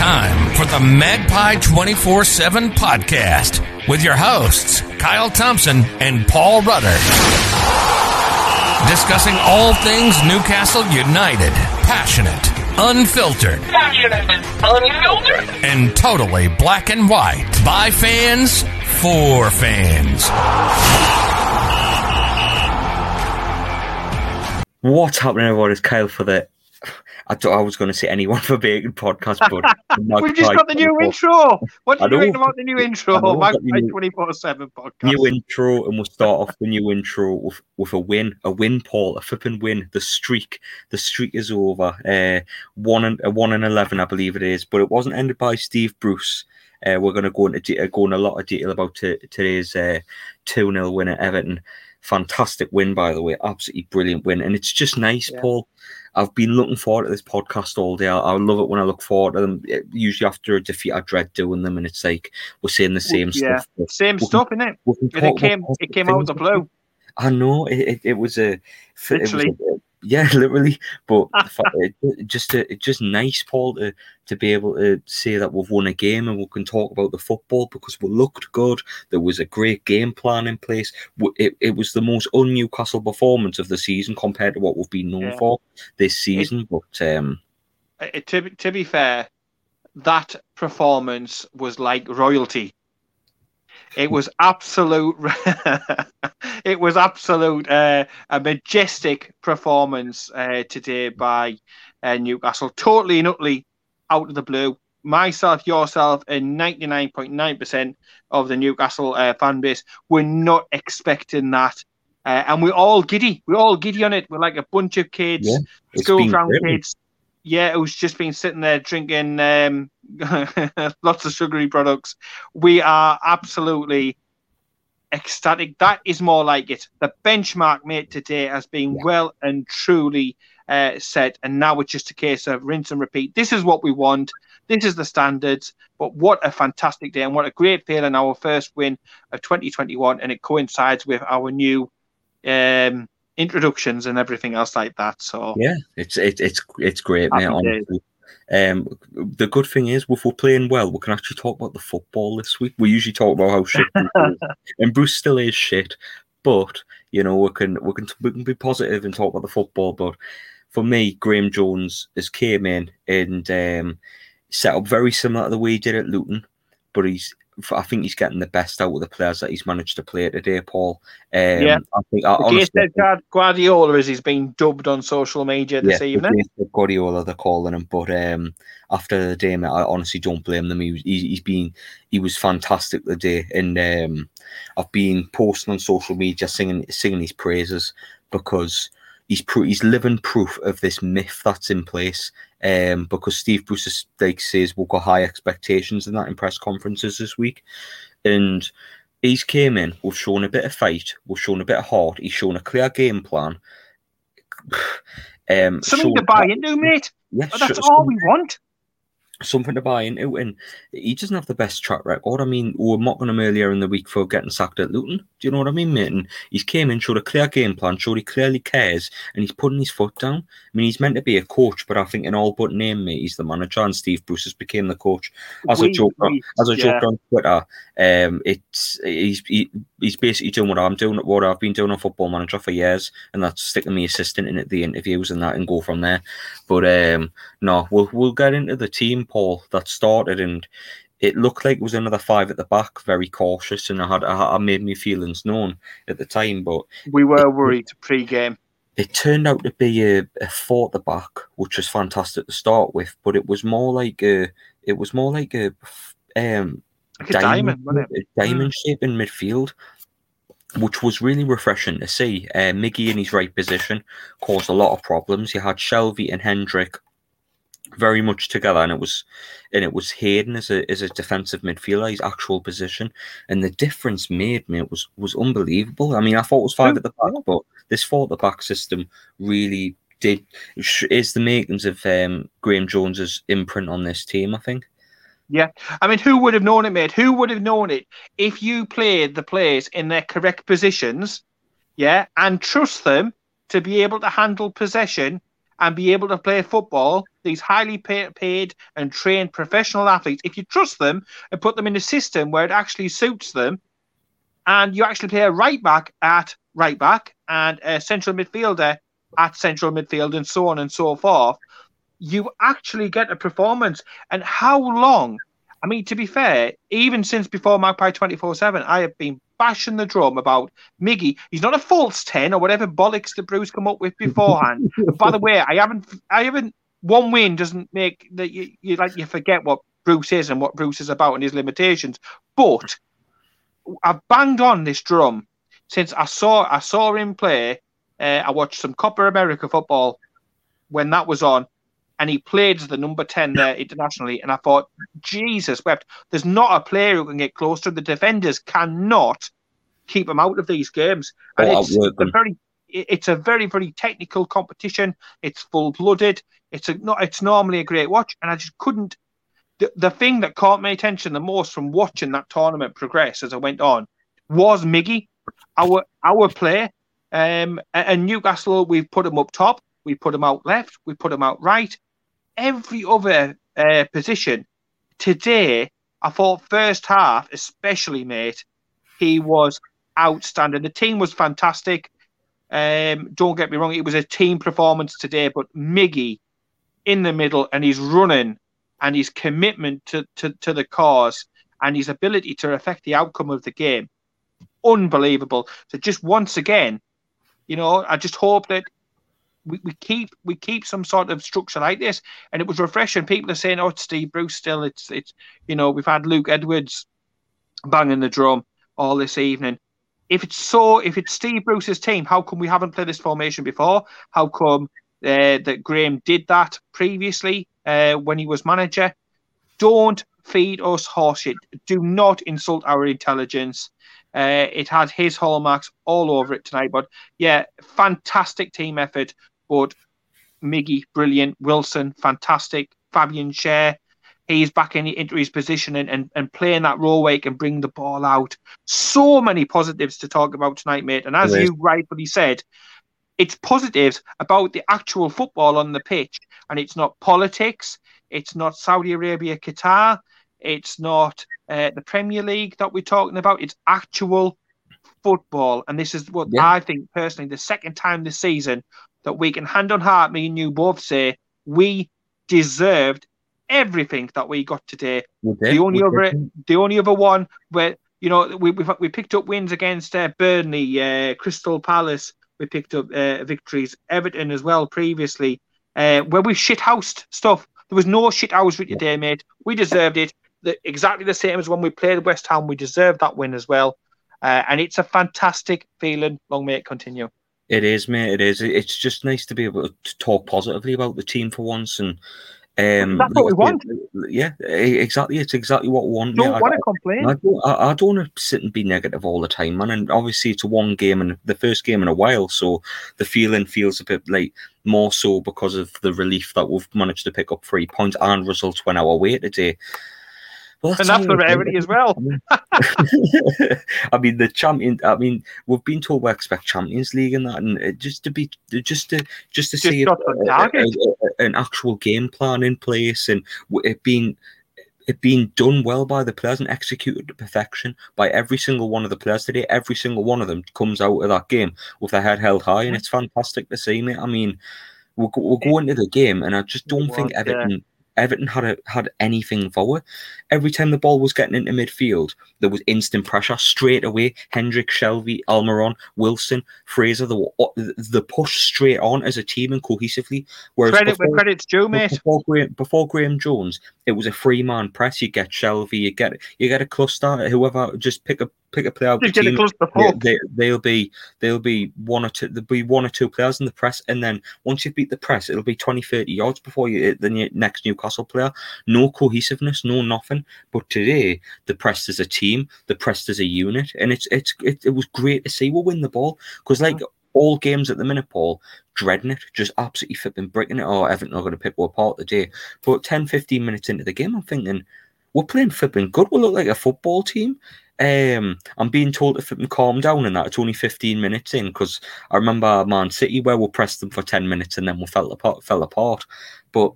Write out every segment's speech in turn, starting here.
time for the Magpie 24 7 podcast with your hosts, Kyle Thompson and Paul Rudder. Discussing all things Newcastle United, passionate, unfiltered, Passionate, unfiltered. and totally black and white. By fans, for fans. What's happening, everyone? It's Kyle for the. I thought I was going to say anyone for Bacon podcast, but We've just got the new intro. What do you think about the new intro? I know, but Magpie you- 24 7 podcast. New intro, and we'll start off the new intro with, with a win, a win, Paul, a flipping win. The streak, the streak is over. Uh, one and a one and eleven, I believe it is, but it wasn't ended by Steve Bruce. Uh, we're going to go into de- uh, go in a lot of detail about t- today's uh, two 0 win at Everton. Fantastic win, by the way, absolutely brilliant win, and it's just nice, Yeah. Paul. I've been looking forward to this podcast all day. I, I love it when I look forward to them. It- usually after a defeat, I dread doing them, and it's like we're saying the same yeah. stuff. Same we stuff, can And it came, it came out of the blue. I know it, it, it was a it was Literally. a- yeah, literally. But it, it just a, it's just nice, Paul, to to be able to say that we've won a game and we can talk about the football because we looked good. There was a great game plan in place. It, it was the most un-Newcastle performance of the season compared to what we've been known Yeah. for this season. but um, Uh, to, to be fair, that performance was like royalty. It was absolute. it was absolute. Uh, a majestic performance uh, today by uh, Newcastle. Totally and utterly out of the blue. Myself, yourself, and ninety nine point nine percent of the Newcastle uh, fan base were not expecting that. Uh, and we're all giddy. We're all giddy on it. We're like a bunch of kids Yeah, school ground kids. Yeah, who's just been sitting there drinking um, lots of sugary products. We are absolutely ecstatic. That is more like it. The benchmark made today has been Yeah. well and truly uh, set, and now it's just a case of rinse and repeat. This is what we want. This is the standards. But what a fantastic day, and what a great feeling! Our first win of 2021, and it coincides with our new um, introductions and everything else like that. So Yeah, it's it, it's it's great, mate. Honestly. Um, the good thing is, if we're playing well, we can actually talk about the football this week. We usually talk about how shit, and Bruce still is shit, but you know we can we can we can be positive and talk about the football. But for me, Graeme Jones has came in and um, set up very similar to the way he did at Luton, but he's I think he's getting the best out of the players that he's managed to play today, Paul. Um, Yeah. I think I, honestly, Guardiola, as he's been dubbed on social media this yeah, evening. Guardiola, they're calling him. But um, after the day, mate, I honestly don't blame them. He was, he, he's been, he was fantastic the day, and um, I've been posting on social media singing, singing his praises because he's pro- he's living proof of this myth that's in place. Um, because Steve Bruce like says we've got high expectations in that in press conferences this week, and he's came in. We've shown a bit of fight. We've shown a bit of heart. He's shown a clear game plan. Um, Something to buy into, mate. yeah, That's all we want. Something to buy into. And he doesn't have the best track record. I mean, we were mocking him earlier in the week for getting sacked at Luton. Do you know what I mean, mate? And he's came in, showed a clear game plan, showed he clearly cares, and he's putting his foot down. I mean, he's meant to be a coach, but I think in all but name, mate, he's the manager, and Steve Bruce has became the coach. As We- joked on, we- as I yeah. joked on Twitter, um, it's he's he, he's basically doing what I'm doing, what I've been doing on Football Manager for years, and that's sticking me assistant in at the interviews and that, and go from there. But um, no, we'll we'll get into the team, Paul, that started, and it looked like it was another five at the back, very cautious, and I had I, I made my feelings known at the time, but We were worried pre-game. it turned out to be a, a four at the back, which was fantastic to start with, but it was more like a it was more like a um Like a diamond, it? a diamond shape in midfield, which was really refreshing to see. Uh, Miggy in his right position caused a lot of problems. You had Shelvey and Hendrick very much together, and it was and it was Hayden as a as a defensive midfielder, his actual position, and the difference made mate was was unbelievable. I mean, I thought it was five at the back, but this four at the back system really did is the makings of um, Graeme Jones's imprint on this team. I think. Yeah, I mean, who would have known it, mate? Who would have known it if you played the players in their correct positions, yeah, and trust them to be able to handle possession and be able to play football, these highly paid and trained professional athletes, if you trust them and put them in a system where it actually suits them, and you actually play a right back at right back and a central midfielder at central midfield and so on and so forth, you actually get a performance. And how long? I mean, to be fair, even since before Magpie 24 7, I have been bashing the drum about Miggy. He's not a false 10 or whatever bollocks the Bruce come up with beforehand. by the way, I haven't, I haven't, one win doesn't make that you, you like, you forget what Bruce is and what Bruce is about and his limitations. But I've banged on this drum since I saw, I saw him play. Uh, I watched some Copa America football when that was on and he played as the number 10 there internationally. And I thought, Jesus wept. There's not a player who can get close to the defenders, cannot keep him out of these games. And Oh, it's, a very, it's a very, very technical competition. It's full blooded. It's a not. It's normally a great watch, and I just couldn't. The, the thing that caught my attention the most from watching that tournament progress as it went on was Miggy, our our play. Um, and- and Newcastle, we've put him up top, we put him out left, we put him out right. Every other uh, position today, I thought first half, especially, mate, he was outstanding. The team was fantastic. Um, don't get me wrong, it was a team performance today, but Miggy in the middle and he's running and his commitment to, to, to the cause and his ability to affect the outcome of the game, unbelievable. So just once again, you know, I just hope that we, we keep we keep some sort of structure like this. And it was refreshing. People are saying, "Oh, it's Steve Bruce still." It's it's you know we've had Luke Edwards banging the drum all this evening. If it's so, if it's Steve Bruce's team, how come we haven't played this formation before? How come uh, that Graeme did that previously uh, when he was manager? Don't feed us horseshit. Do not insult our intelligence. Uh, it had his hallmarks all over it tonight. But yeah, fantastic team effort. But Miggy, brilliant. Wilson, fantastic. Fabian Schär, he's back in, into his position and, and, and playing that role where he can bring the ball out. So many positives to talk about tonight, mate. And as you rightfully said, it's positives about the actual football on the pitch. And it's not politics. It's not Saudi Arabia, Qatar. It's not uh, the Premier League that we're talking about. It's actual football. And this is what Yeah. I think personally, the second time this season that we can hand on heart, me and you both say we deserved everything that we got today. We did, The only other, did. the only other one where you know we we, we picked up wins against uh, Burnley, uh, Crystal Palace. We picked up uh, victories, Everton as well previously, uh, where we shithoused stuff. There was no shithousery today, mate. We deserved it. The, exactly the same as when we played West Ham. We deserved that win as well. Uh, and it's a fantastic feeling. Long may it continue. It is, mate. It is. It's just nice to be able to talk positively about the team for once, and um, That's what we want. Yeah, exactly. It's exactly what we want. Don't. I- want to complain. I don't, I, I don't want to sit and be negative all the time, man. And obviously, it's a one game and the first game in a while, so the feeling feels a bit like more so because of the relief that we've managed to pick up three points and results when our way today. And that's right. rarity as well. I mean, the champion. I mean, we've been told we expect Champions League and that, and just to be, just to, just to Just see a- a- a- an actual game plan in place and it being it being done well by the players and executed to perfection by every single one of the players today. Every single one of them comes out of that game with their head held high, and it's fantastic to see, mate. I mean, we'll go, we'll go into the game, and I just don't think. Everton. Everton had a, had anything forward. Every time the ball was getting into midfield, there was instant pressure straight away. Hendrick, Shelvey, Almiron, Wilson, Fraser, the the push straight on as a team and cohesively. Whereas Credit where before- credit's due, mate. before Graeme, before Graeme Jones, it was a free man press. You get Shelvey, you get you get a cluster. Whoever just pick a pick a player out Just the get a team. cluster they, they'll be they'll be one or two there'll be one or two players in the press and then once you beat the press it'll be 20 30 yards before you hit the next Newcastle player. No cohesiveness no nothing. But today the press as a team the press as a unit and it's it's it, it was great to see we'll win the ball because like all games at the minute Paul dreading it just absolutely flipping breaking it. Oh Everton are going to pick us apart today. But 10 15 minutes into the game I'm thinking we're playing flipping good. We look like a football team. Um, I'm being told to flipping calm down and that it's only 15 minutes in because I remember Man City where we pressed them for 10 minutes and then we fell apart. Fell apart. But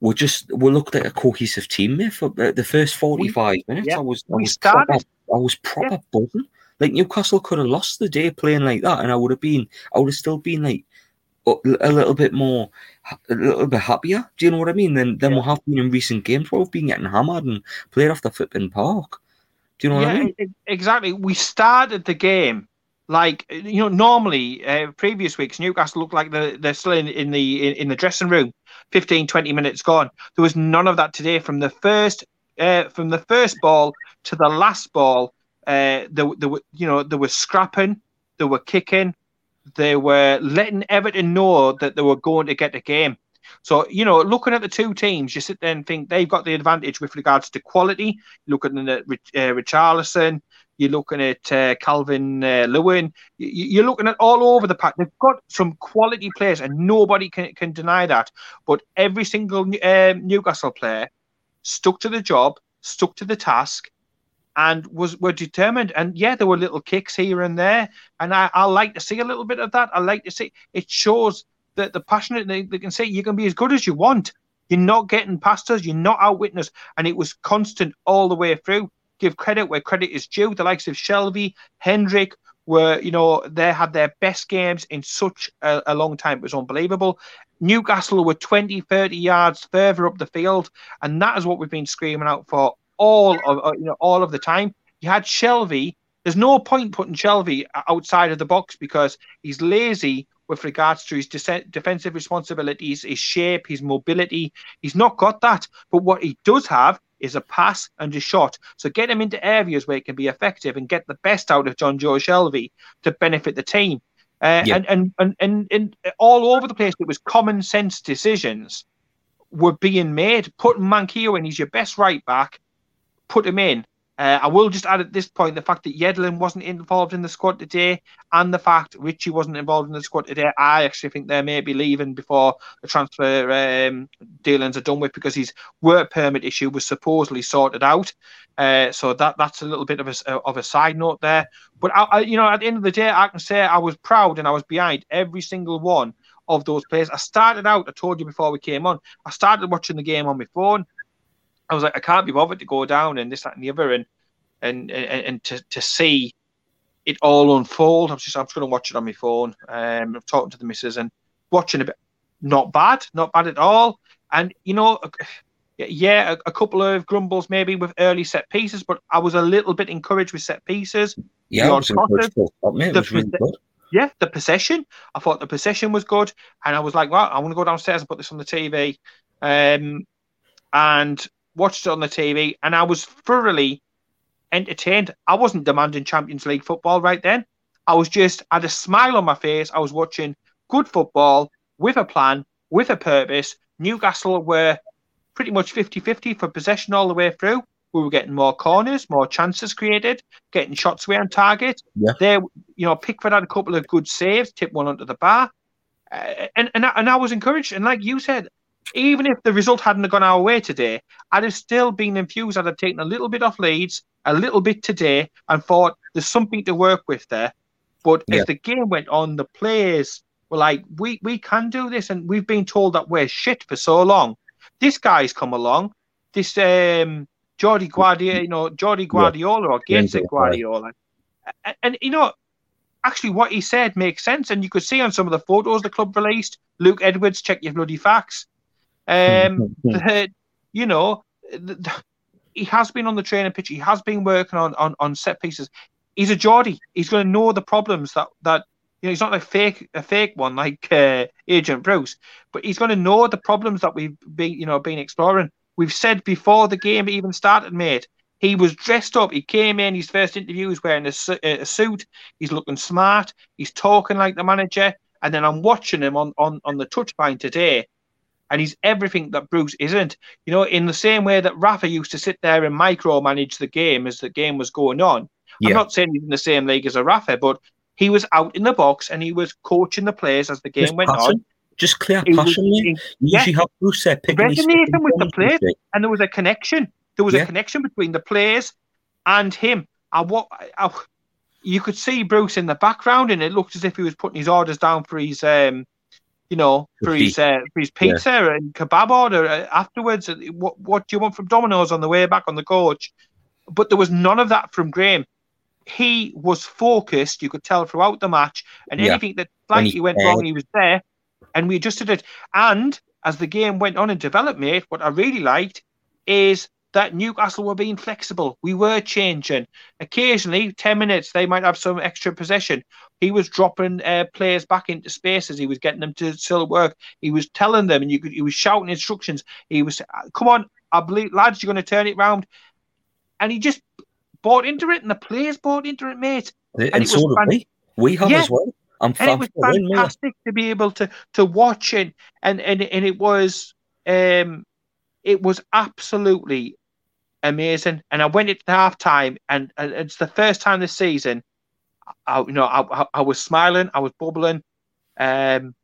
we just we looked like a cohesive team there for the first 45 we, minutes. Yeah, I was I was proper, I was proper yeah. buzzing. Like Newcastle could have lost the day playing like that, and I would have been I would have still been like a little bit more, a little bit happier. Do you know what I mean? Than than yeah. we have been in recent games where we've been getting hammered and played off the flipping park. Do you know yeah, what I mean? Exactly. We started the game like you know normally uh, previous weeks Newcastle looked like they're, they're still in, in the in, in, the dressing room 15 20 minutes gone there was none of that today from the first uh, from the first ball to the last ball uh, there, there were you know there was scrapping there were kicking they were letting Everton know that they were going to get the game. So, you know, looking at the two teams, you sit there and think they've got the advantage with regards to quality. Looking at uh, Richarlison, you're looking at uh, Calvert uh, Lewin, you're looking at all over the pack. They've got some quality players, and nobody can, can deny that. But every single um, Newcastle player stuck to the job, stuck to the task, and was were determined. And yeah, there were little kicks here and there, and I, I like to see a little bit of that. I like to see it shows that the passionate they, they can say you can be as good as you want. You're not getting past us. You're not outwitting us, and it was constant all the way through. Give credit where credit is due. The likes of Shelvey, Hendrick were, you know, they had their best games in such a, a long time. It was unbelievable. Newcastle were 20, 30 yards further up the field, and that is what we've been screaming out for all of uh, you know all of the time. You had Shelvey. There's no point putting Shelvey outside of the box because he's lazy with regards to his de- defensive responsibilities, his shape, his mobility. He's not got that. But what he does have is a pass and a shot. So get him into areas where he can be effective and get the best out of Jonjo Shelvey to benefit the team. Uh, yeah. and, and, and, and, and all over the place, it was common sense decisions were being made. Putting Manquillo in, he's your best right back put him in. Uh, I will just add at this point the fact that Yedlin wasn't involved in the squad today, and the fact Richie wasn't involved in the squad today. I actually think they may be leaving before the transfer um, dealings are done with because his work permit issue was supposedly sorted out. Uh, so that that's a little bit of a of a side note there. But I, I, you know, at the end of the day, I can say I was proud and I was behind every single one of those players. I started out. I told you before we came on. I started watching the game on my phone. I was like, I can't be bothered to go down and this, that, and the other, and and and, and to, to see it all unfold. I'm just I'm just going to watch it on my phone. Um, I'm talking to the missus and watching a bit. Not bad, not bad at all. And you know, yeah, a, a, couple of grumbles maybe with early set pieces, but I was a little bit encouraged with set pieces. Yeah, the, was encouraged it was really good. Yeah, the possession. I thought the possession was good, and I was like, well, I want to go downstairs and put this on the TV. Um, and watched it on the TV, and I was thoroughly entertained. I wasn't demanding Champions League football right then. I was just I had a smile on my face. I was watching good football with a plan, with a purpose. Newcastle were pretty much 50-50 for possession all the way through. We were getting more corners, more chances created, getting shots away on target. Yeah. There, you know, Pickford had a couple of good saves, tipped one under the bar, uh, and and I, and I was encouraged. And like you said, even if the result hadn't gone our way today, I'd have still been infused. I'd have taken a little bit off Leeds, a little bit today, and thought there's something to work with there. But yeah. as the game went on, the players were like, "We we can do this," and we've been told that we're shit for so long. This guy's come along. This um, Jordi Guardiola, you know, Jordi Guardiola or Gates Guardiola, and, and you know, actually what he said makes sense. And you could see on some of the photos the club released, Luke Edwards, check your bloody facts. Um, the, you know, the, he has been on the training pitch. He has been working on, on, on set pieces. He's a Geordie. He's going to know the problems that that you know. He's not a fake a fake one like uh, Agent Bruce, but he's going to know the problems that we've been you know been exploring. We've said before the game even started, mate. He was dressed up. He came in. His first interview was wearing a, a suit. He's looking smart. He's talking like the manager. And then I'm watching him on on on the touchline today, and he's everything that Bruce isn't. You know, in the same way that Rafa used to sit there and micromanage the game as the game was going on. Yeah. I'm not saying he's in the same league as a Rafa, but he was out in the box and he was coaching the players as the game Just went on. Just clear passion. Was, yeah, have Bruce resonating with the players, and there was a connection. There was Yeah. a connection between the players and him. And what I, you could see Bruce in the background, and it looked as if he was putting his orders down for his, um, you know, for his uh, for his pizza and kebab order uh, afterwards. What what do you want from Domino's on the way back on the coach? But there was none of that from Graeme. He was focused. You could tell throughout the match, and Yeah. anything that he slightly went cared. wrong, he was there, and we adjusted it. And as the game went on and developed, mate, what I really liked is that Newcastle were being flexible. We were changing. Occasionally, 10 minutes, they might have some extra possession. He was dropping uh, players back into spaces. He was getting them to still work. He was telling them, and you could, he was shouting instructions. He was, come on, I believe, lads, you're going to turn it round. And he just bought into it, and the players bought into it, mate. And, it was so did fan- we. We have Yeah. as well. I'm and it was fantastic to be able to to watch it and and and it was um it was absolutely amazing and i went into half time and, and it's the first time this season I, you know I, I, I was smiling i was bubbling um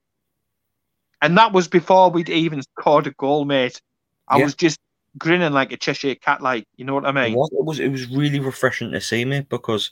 and that was before we'd even scored a goal mate i Yeah. was just grinning like a cheshire cat like you know what i mean was, it was it was really refreshing to see, mate, because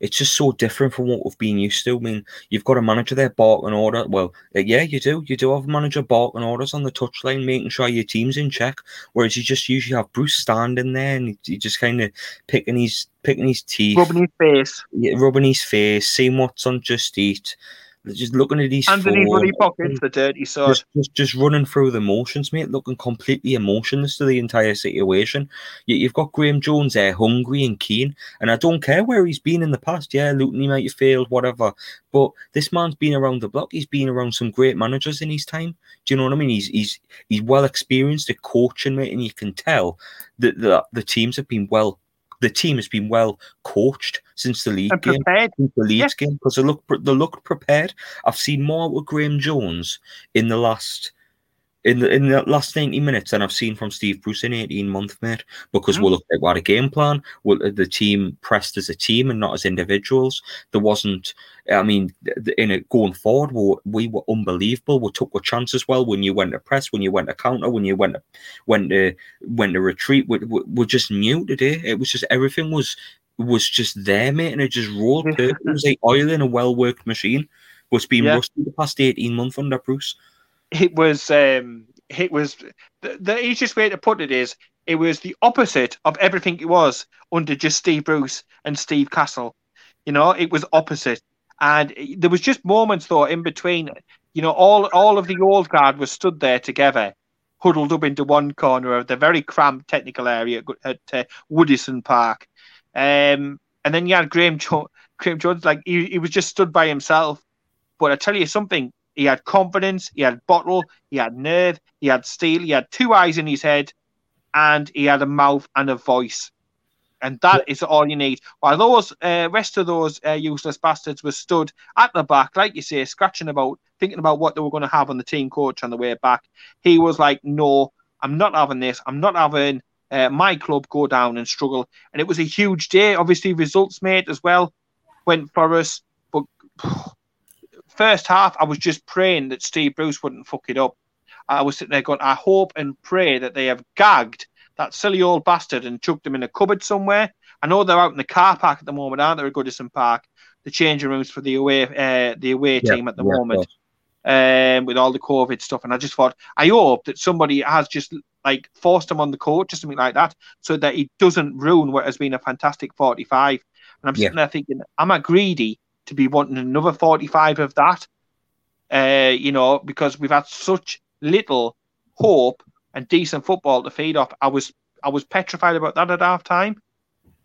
it's just so different from what we've been used to. I mean, you've got a manager there barking order. Well, uh, yeah, you do. You do have a manager barking orders on the touchline, making sure your team's in check. Whereas you just usually have Bruce standing there and he just kind of picking his picking his teeth, rubbing his face yeah, rubbing his face, seeing what's on Just Eat, just looking at these in his pockets the dirty sod just, just just running through the motions, mate, looking completely emotionless to the entire situation. You, you've got Graeme Jones there, hungry and keen, and I don't care where he's been in the past. Yeah, Luton he might have failed, whatever, but this man's been around the block. He's been around some great managers in his time. Do you know what I mean? He's he's he's well experienced at coaching, mate, and you can tell that the, the teams have been well. The team has been well coached since the league and game prepared since the Leeds game because they look they look prepared. I've seen more with Graeme Jones in the last in the in the last ninety minutes than I've seen from Steve Bruce in eighteen months, mate. Because Mhm. we looked we had a game plan. Well, the team pressed as a team and not as individuals. There wasn't. I mean, in it going forward, we were, we were unbelievable. We took our chances well when you went to press, when you went to counter, when you went to, went to went to retreat. We, we, we just knew today. It was just everything was was just there, mate, and it just rolled. It was like oil in a well worked machine. Was being Yeah. rusty the past eighteen months under Bruce. It was um it was the, the easiest way to put it is it was the opposite of everything it was under just Steve Bruce and Steve Castle. You know, it was opposite. And there was just moments though in between, you know, all all of the old guard was stood there together, huddled up into one corner of the very cramped technical area at uh, Goodison Park. Um, and then you had Graeme, jo- Graeme Jones, like he, he was just stood by himself. But I tell you something, he had confidence, he had bottle, he had nerve, he had steel, he had two eyes in his head, and he had a mouth and a voice. And that is all you need. While those uh, rest of those uh, useless bastards were stood at the back, like you say, scratching about, thinking about what they were going to have on the team coach on the way back, he was like, "No, I'm not having this. I'm not having uh, my club go down and struggle." And it was a huge day. Obviously, results made as well went for us, but first half, I was just praying that Steve Bruce wouldn't fuck it up. I was sitting there going, I hope and pray that they have gagged that silly old bastard and chucked him in a cupboard somewhere. I know they're out in the car park at the moment, aren't they, at Goodison Park? The changing rooms for the away uh, the away Yeah, team at the yeah, moment, um, with all the COVID stuff. And I just thought, I hope that somebody has just like forced him on the court or something like that, so that he doesn't ruin what has been a fantastic 45. And I'm Yeah. sitting there thinking, am I greedy to be wanting another 45 of that? Uh, you know, because we've had such little hope and decent football to feed off. I was I was petrified about that at half time.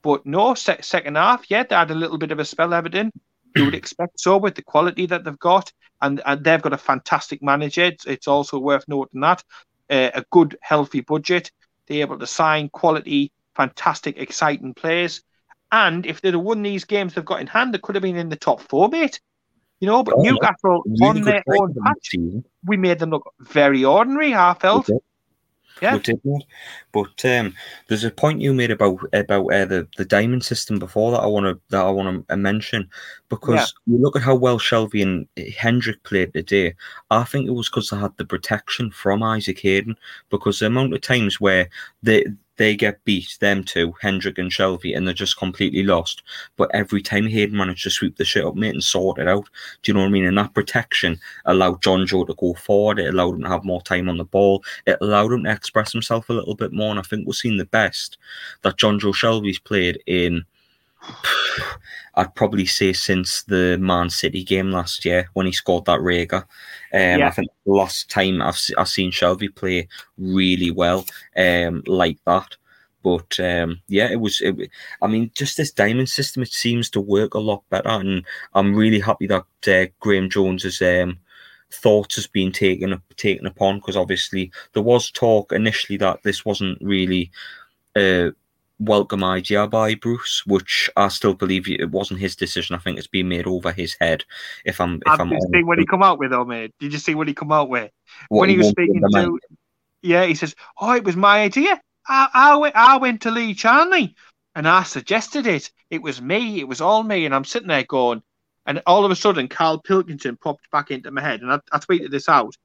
But no, se- second half, yeah, they had a little bit of a spell, Everton. You would expect so with the quality that they've got, and, and they've got a fantastic manager. It's, it's also worth noting that uh, a good, healthy budget. They're able to sign quality, fantastic, exciting players. And if they'd have won these games they've got in hand, they could have been in the top four, mate. You know, but Oh, yeah. Newcastle Really on their own for the we made them look very ordinary. I felt. Yeah. But um, there's a point you made about about uh, the the diamond system before that I want to that I want to mention because you look at how well Shelvey and Hendrick played today. I think it was because they had the protection from Isaac Hayden because the amount of times where they they get beat, them two, Hendrick and Shelvey, and they're just completely lost. But every time Hayden managed to sweep the shit up, mate, and sort it out, do you know what I mean? And that protection allowed Jonjo to go forward. It allowed him to have more time on the ball. It allowed him to express himself a little bit more. And I think we've seen the best that Jonjo Shelvey's played in. I'd probably say since the Man City game last year when he scored that Rager. Um, yeah. I think the last time I've I've seen Shelvey play really well um, like that. But um, yeah, it was. It, I mean, just this diamond system, it seems to work a lot better, and I'm really happy that uh, Graeme Jones's um, thoughts has been taken taken upon because obviously there was talk initially that this wasn't really. Uh, welcome idea by Bruce, which I still believe it wasn't his decision. I think it's been made over his head. If I'm, if I'm, see what he come out with, though, mate. Did you see what he come out with what when he, was speaking to? Yeah, he says, "Oh, it was my idea. I, I, went, I went to Lee Charnley and I suggested it. It was me. It was all me." And I'm sitting there going, and all of a sudden, Carl Pilkington popped back into my head, and I, I tweeted this out: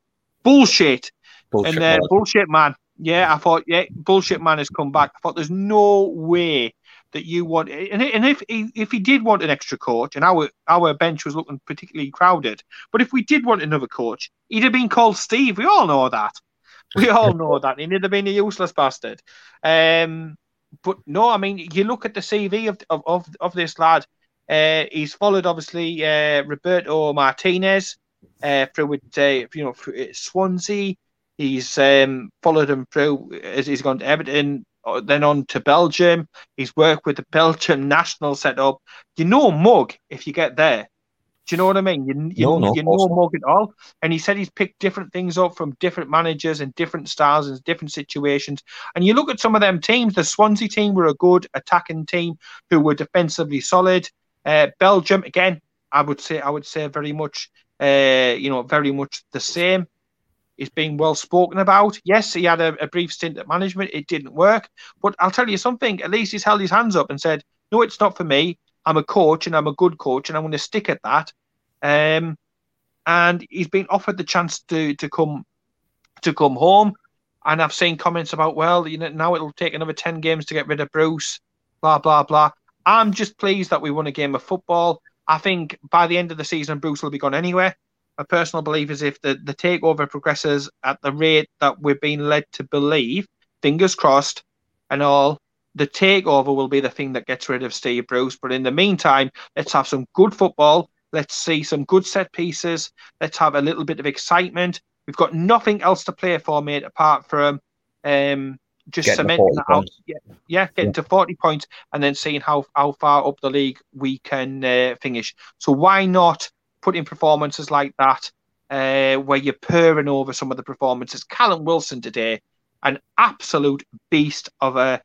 "Bullshit." Bullshit and uh, bullshit, man. Yeah, I thought, yeah, bullshit man has come back. I thought there's no way that you want, and, and if he, if he did want an extra coach, and our our bench was looking particularly crowded, but if we did want another coach, he'd have been called Steve. We all know that. We all know that. He'd have been a useless bastard. Um, but no, I mean, you look at the CV of of of, of this lad. Uh, he's followed obviously uh, Roberto Martinez uh, through with uh, you know Swansea. He's um, followed him through as he's gone to Everton, uh, then on to Belgium. He's worked with the Belgium national setup. You know Mug if you get there. Do you know what I mean? You, you, no, no, you know Mug at all. And he said he's picked different things up from different managers and different styles and different situations. And you look at some of them teams. The Swansea team were a good attacking team who were defensively solid. Uh, Belgium again, I would say I would say very much, uh, you know, very much the same. He's been well spoken about. Yes, he had a, a, brief stint at management. It didn't work. But I'll tell you something. At least he's held his hands up and said, no, it's not for me. I'm a coach and I'm a good coach and I'm going to stick at that. Um, and he's been offered the chance to to come to come home. And I've seen comments about, well, you know, now it'll take another 10 games to get rid of Bruce, blah, blah, blah. I'm just pleased that we won a game of football. I think by the end of the season, Bruce will be gone anywhere my personal belief is if the, the takeover progresses at the rate that we're being led to believe, fingers crossed and all, the takeover will be the thing that gets rid of Steve Bruce. But in the meantime, let's have some good football. Let's see some good set pieces. Let's have a little bit of excitement. We've got nothing else to play for, mate, apart from um, just getting cementing out. Yeah, yeah, getting yeah. to 40 points and then seeing how, how far up the league we can uh, finish. So why not put in performances like that, uh, where you're purring over some of the performances. Callum Wilson today, an absolute beast of a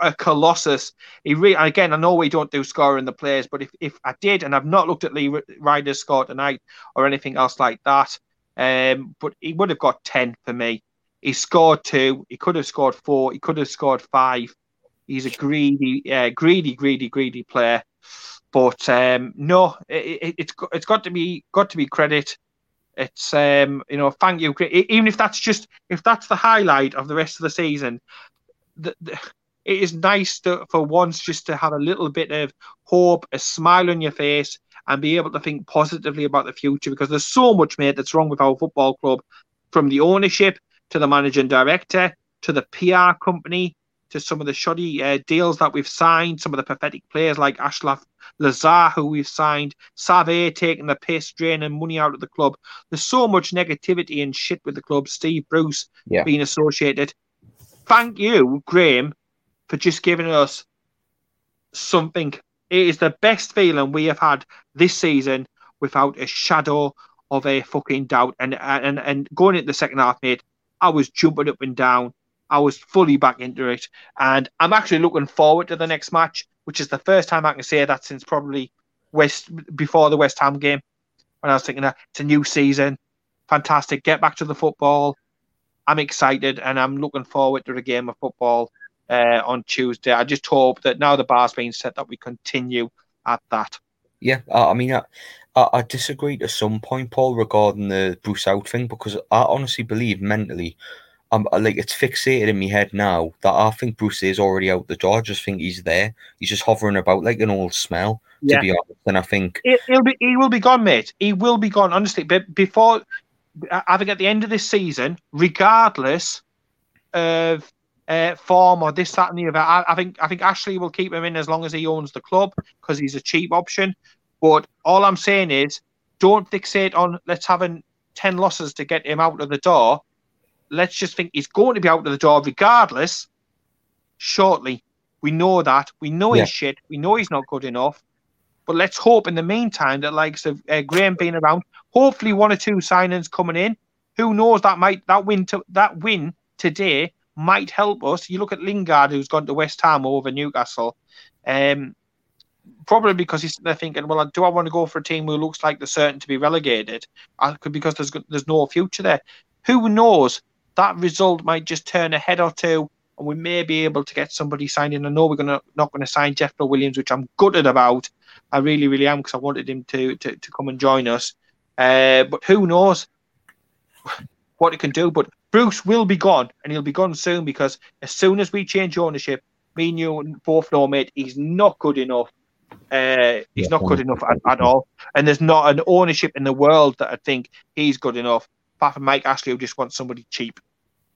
a colossus. He really, again, I know we don't do scoring the players, but if, if I did, and I've not looked at Lee Ryder's score tonight or anything else like that, um, but he would have got 10 for me. He scored two, he could have scored four, he could have scored five. He's a greedy, uh, greedy, greedy, greedy player. But um, no, it, it, it's it's got to be got to be credit. It's um, you know, thank you. Even if that's just if that's the highlight of the rest of the season, the, the, it is nice to, for once just to have a little bit of hope, a smile on your face, and be able to think positively about the future. Because there's so much, mate, that's wrong with our football club, from the ownership to the managing director to the PR company to some of the shoddy uh, deals that we've signed, some of the pathetic players like Achraf Lazaar, who we've signed, Save taking the piss, draining money out of the club. There's so much negativity and shit with the club. Steve Bruce yeah. being associated. Thank you, Graeme, for just giving us something. It is the best feeling we have had this season without a shadow of a fucking doubt. And and and going into the second half, mate, I was jumping up and down. I was fully back into it, and I'm actually looking forward to the next match which is the first time I can say that since probably West before the West Ham game. When I was thinking that it's a new season, fantastic, get back to the football. I'm excited and I'm looking forward to the game of football uh, on Tuesday. I just hope that now the bar's been set that we continue at that. Yeah, I mean, I, I, disagree to some point, Paul, regarding the Bruce out thing because I honestly believe mentally I'm like it's fixated in my head now that I think Bruce is already out the door. I just think he's there. He's just hovering about like an old smell, to be honest. And I think He- He'll be, he will be gone, mate. He will be gone. Honestly, but before, I I think at the end of this season, regardless of uh, form or this, that, and the other, I, I think I think Ashley will keep him in as long as he owns the club because he's a cheap option. But all I'm saying is, don't fixate on let's having ten losses to get him out of the door. Let's just think he's going to be out of the door regardless. Shortly, we know that. We know Yeah. he's shit. We know he's not good enough. But let's hope in the meantime that likes of uh, Graeme being around, hopefully one or two signings coming in. Who knows that might that win to that win today might help us. You look at Lingard who's gone to West Ham over Newcastle. Um probably because he's they're thinking, well, do I want to go for a team who looks like they're certain to be relegated? I because there's there's no future there. Who knows? That result might just turn a head or two, and we may be able to get somebody signed in. I know we're gonna not going to sign Jeffrey Williams, which I'm gutted about. I really, really am because I wanted him to, to to come and join us. Uh, but who knows what he can do? But Bruce will be gone, and he'll be gone soon because as soon as we change ownership, me and you both know, mate, he's not good enough. Uh, he's Yeah, not good enough at, at all, and there's not an ownership in the world that I think he's good enough. Apart from Mike Ashley, who just wants somebody cheap.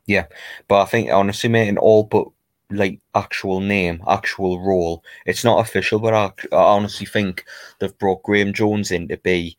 Yeah, but I think honestly, mate, in all but like actual name, actual role, it's not official. But I, I honestly think they've brought Graeme Jones in to be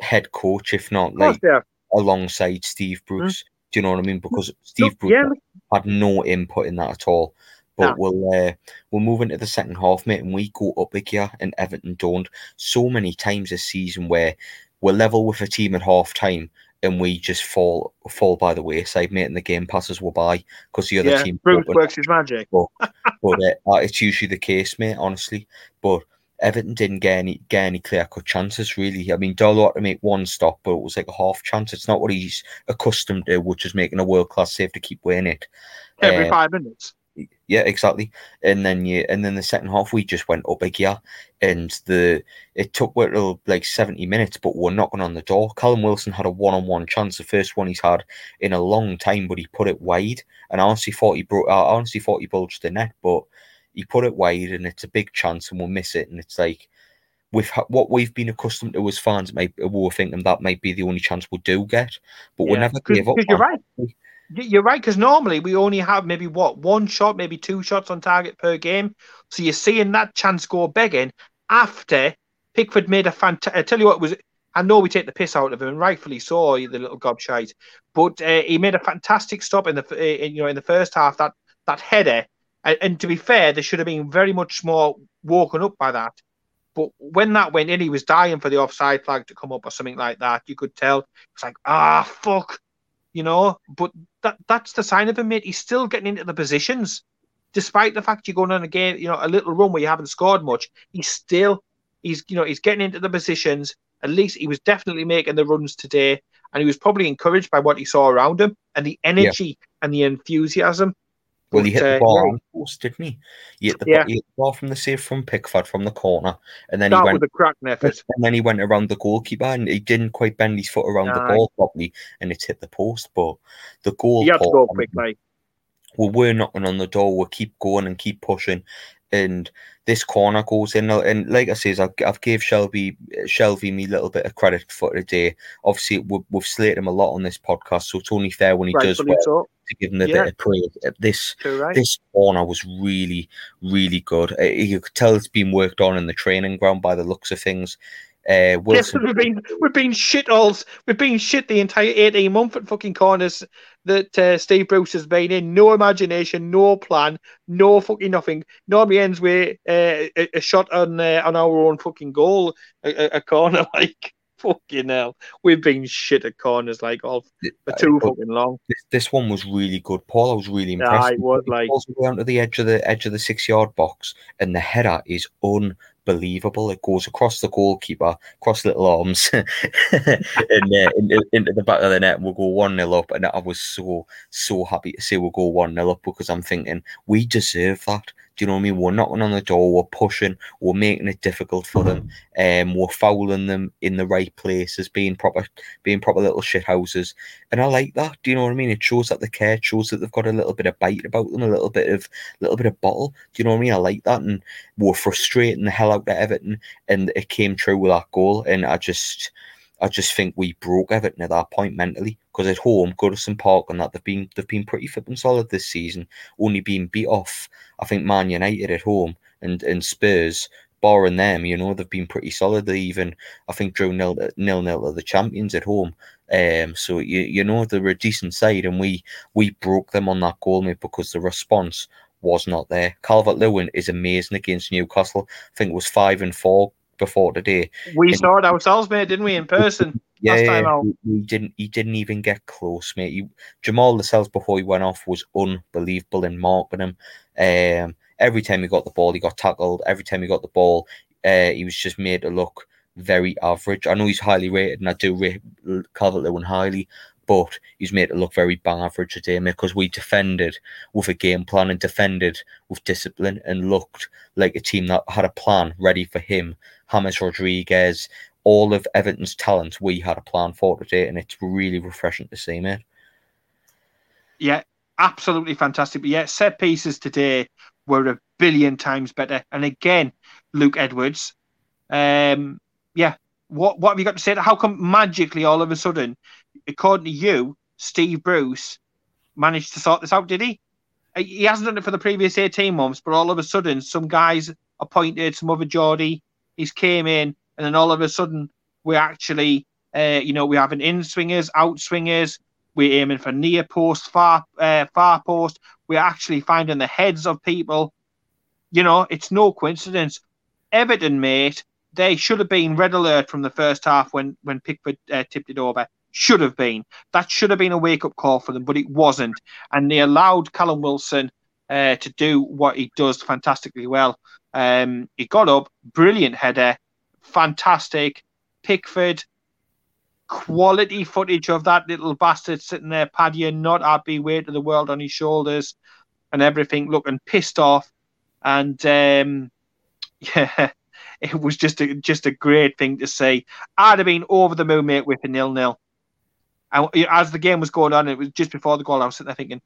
head coach, if not like yeah. alongside Steve Bruce. Do you know what I mean? Because Steve Bruce yeah, had no input in that at all. But No. we'll uh, we'll move into the second half, mate, and we go up again, and Everton don't. So many times this season where we're level with a team at half time and we just fall fall by the wayside, mate, and the game passes we're by because the other yeah. team Bruce works his magic. but uh, it's usually the case, mate. Honestly, but Everton didn't get any get any clear cut chances. Really, I mean, Darlow had to make one stop, but it was like a half chance. It's not what he's accustomed to, which is making a world class save to keep winning it. Every Uh, five minutes. Yeah, exactly. And then you, and then the second half we just went up a gear, and the it took what little like seventy minutes, but we're knocking on the door. Callum Wilson had a one on one chance, the first one he's had in a long time, but he put it wide. And I honestly thought he broke. I honestly thought he bulged the net, but he put it wide, and it's a big chance, and we'll miss it. And it's like with what we've been accustomed to as fans, maybe we were thinking that might be the only chance we do get, but Yeah. never 'Cause- gave up. 'cause you're right. You're right, because normally we only have maybe what one shot, maybe two shots on target per game. So you're seeing that chance go begging after Pickford made a fantastic. I tell you what, was I know we take the piss out of him, and rightfully so, the little gobshite. But uh, he made a fantastic stop in the uh, in, you know in the first half. That that header, and, and to be fair, they should have been very much more woken up by that. But when that went in, he was dying for the offside flag to come up or something like that. You could tell. It's like ah fuck, you know. But that that's the sign of him, mate. He's still getting into the positions, despite the fact you're going on a game, you know, a little run where you haven't scored much. He's still, he's you know, he's getting into the positions. At least he was definitely making the runs today, and he was probably encouraged by what he saw around him and the energy and the enthusiasm. Well, he hit the ball yeah. on post, didn't he? He hit the, Yeah. he hit the ball from the save from Pickford from the corner, and then he went was a cracking effort. and then he went around the goalkeeper, and he didn't quite bend his foot around the ball properly, and it hit the post. But the goal, He had to go quick, like we were knocking on the door. We keep going and keep pushing, and this corner goes in. And like I says, I've, I've gave Shelvey Shelvey me a little bit of credit for today. Obviously, we've, we've slated him a lot on this podcast, so it's only fair when he does well. To give him a Yeah. bit of praise. Uh, This right. this corner was really, really good. Uh, you could tell it's been worked on in the training ground by the looks of things. Uh, Yes, we've been we've been shit alls. We've been shit the entire eighteen month at fucking corners that uh, Steve Bruce has been in. No imagination, no plan, no fucking nothing. Normally ends with uh, a, a shot on uh, on our own fucking goal, a- a corner like fucking hell. We've been shit at corners like all for too fucking long. this, this one was really good. Paul, I was really Yeah, impressed. I was like, down to the edge of the edge of the six yard box, and the header is unbelievable. It goes across the goalkeeper, across little arms, and uh, into, into, the back of the net. We'll go one 0 up, and I was so so happy to say we'll go one 0 up because I'm thinking we deserve that. Do you know what I mean? We're knocking on the door, we're pushing, we're making it difficult for them, um, we're fouling them in the right places, being proper, being proper little shit houses, and I like that. Do you know what I mean? It shows that they care, shows that they've got a little bit of bite about them, a little bit of, little bit of bottle. Do you know what I mean? I like that, and we're frustrating the hell out of Everton, and it came true with that goal, and I just. I just think we broke Everton at that point mentally because at home, Goodison Park and that they've been they've been pretty and solid this season, only being beat off. I think Man United at home and and Spurs, barring them, you know, they've been pretty solid. They even I think drew nil nil nil the champions at home. Um, so you you know they're a decent side, and we we broke them on that goal, mate, because the response was not there. Calvert Lewin is amazing against Newcastle. I think it was five and four before today. We and saw it ourselves, mate, didn't we, in person? Yeah, yeah he, he, didn't. He didn't even get close, mate. He, Jamal Lascelles before he went off was unbelievable in marking him. Um, every time he got the ball, he got tackled. Every time he got the ball, uh, he was just made to look very average. I know he's highly rated, and I do rate Calvert Lewin highly, but he's made it look very bad for today, because we defended with a game plan and defended with discipline and looked like a team that had a plan ready for him. James Rodriguez, all of Everton's talent, we had a plan for today, and it's really refreshing to see, mate. Yeah, absolutely fantastic. But yeah, set pieces today were a billion times better. And again, Luke Edwards, um, yeah, what what have you got to say? How come magically all of a sudden, according to you, Steve Bruce managed to sort this out? Did he? He hasn't done it for the previous eighteen months, but all of a sudden, some guys appointed, some other Geordie, he's came in, and then all of a sudden, we're actually, uh, you know, we have an in swingers, out swingers. We're aiming for near post, far, uh, far post. We're actually finding the heads of people. You know, it's no coincidence. Everton, mate, they should have been red alert from the first half when when Pickford uh, tipped it over. Should have been. That should have been a wake up call for them, but it wasn't. And they allowed Callum Wilson uh, to do what he does fantastically well. Um, he got up, brilliant header, fantastic. Pickford, quality footage of that little bastard sitting there, Paddy, not happy, weight of the world on his shoulders and everything, looking pissed off. And um, yeah, it was just a just a great thing to see. I'd have been over the moon, mate, with a nil nil. And as the game was going on, it was just before the goal. I was sitting there thinking,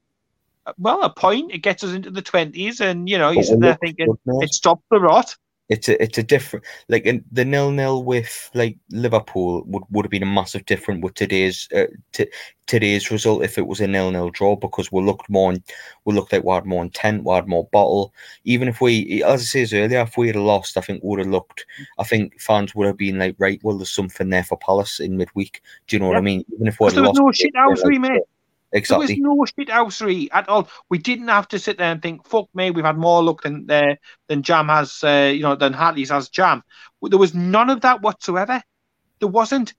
well, a point, it gets us into the twenties, and you know, you're sitting there thinking, it stops the rot it's a it's a different like in the nil nil with like Liverpool would, would have been a massive different with today's uh, t- today's result if it was a nil nil draw because we looked more we looked like we had more intent we had more bottle even if we as I said earlier if we had lost I think we would have looked I think fans would have been like right well there's something there for Palace in midweek. Do you know yep. what I mean? Even if we had there was lost, no shit house like, mate Exactly. There was no shithousery at all. We didn't have to sit there and think, "Fuck me, we've had more luck than uh, than Jam has, uh, you know, than Hartley's has Jam." There was none of that whatsoever. There wasn't,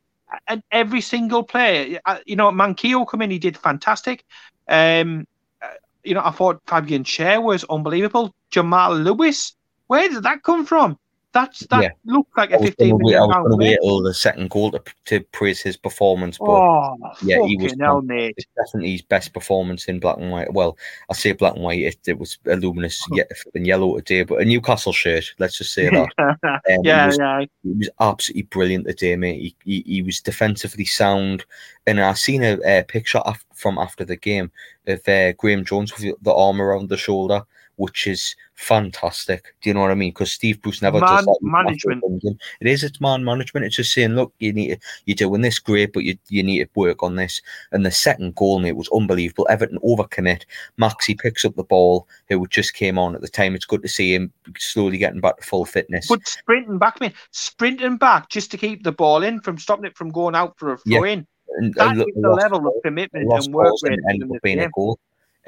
and every single player, uh, you know, Manquillo come in, he did fantastic. Um, uh, you know, I thought Fabian Schär was unbelievable. Jamal Lewis, where did that come from? That's that yeah. looked like a fifteen million I was going to wait till the second goal to, to praise his performance, but oh, yeah, he was hell, mate. definitely his best performance in black and white. Well, I say black and white; it, it was a luminous and yellow today, but a Newcastle shirt. Let's just say that. um, yeah, he was, yeah, he was absolutely brilliant today, mate. He, he, he was defensively sound, and I seen a, a picture af- from after the game of uh, Graeme Jones with the arm around the shoulder which is fantastic. Do you know what I mean? Because Steve Bruce never man does that. management. It is it's man management. It's just saying, look, you need to, you're doing this great, but you you need to work on this. And the second goal, mate, was unbelievable. Everton overcommit. Maxi picks up the ball, who just came on at the time. It's good to see him slowly getting back to full fitness. But sprinting back, man, sprinting back just to keep the ball in from stopping it from going out for a throw yeah. in. And, that is the level of commitment and work rate. End up being a goal.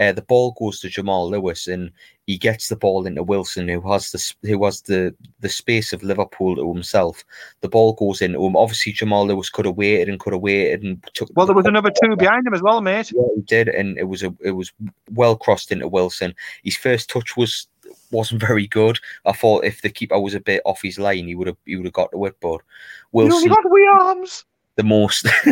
Uh, the ball goes to Jamal Lewis, and he gets the ball into Wilson, who has the who has the the space of Liverpool to himself. The ball goes into him. Obviously, Jamal Lewis could have waited and could have waited and took. Well, there was another two behind him as well, mate. Yeah, he did, and it was a it was well crossed into Wilson. His first touch was wasn't very good. I thought if the keeper was a bit off his line, he would have he would have got to it. But You only Wilson, got wee arms. The most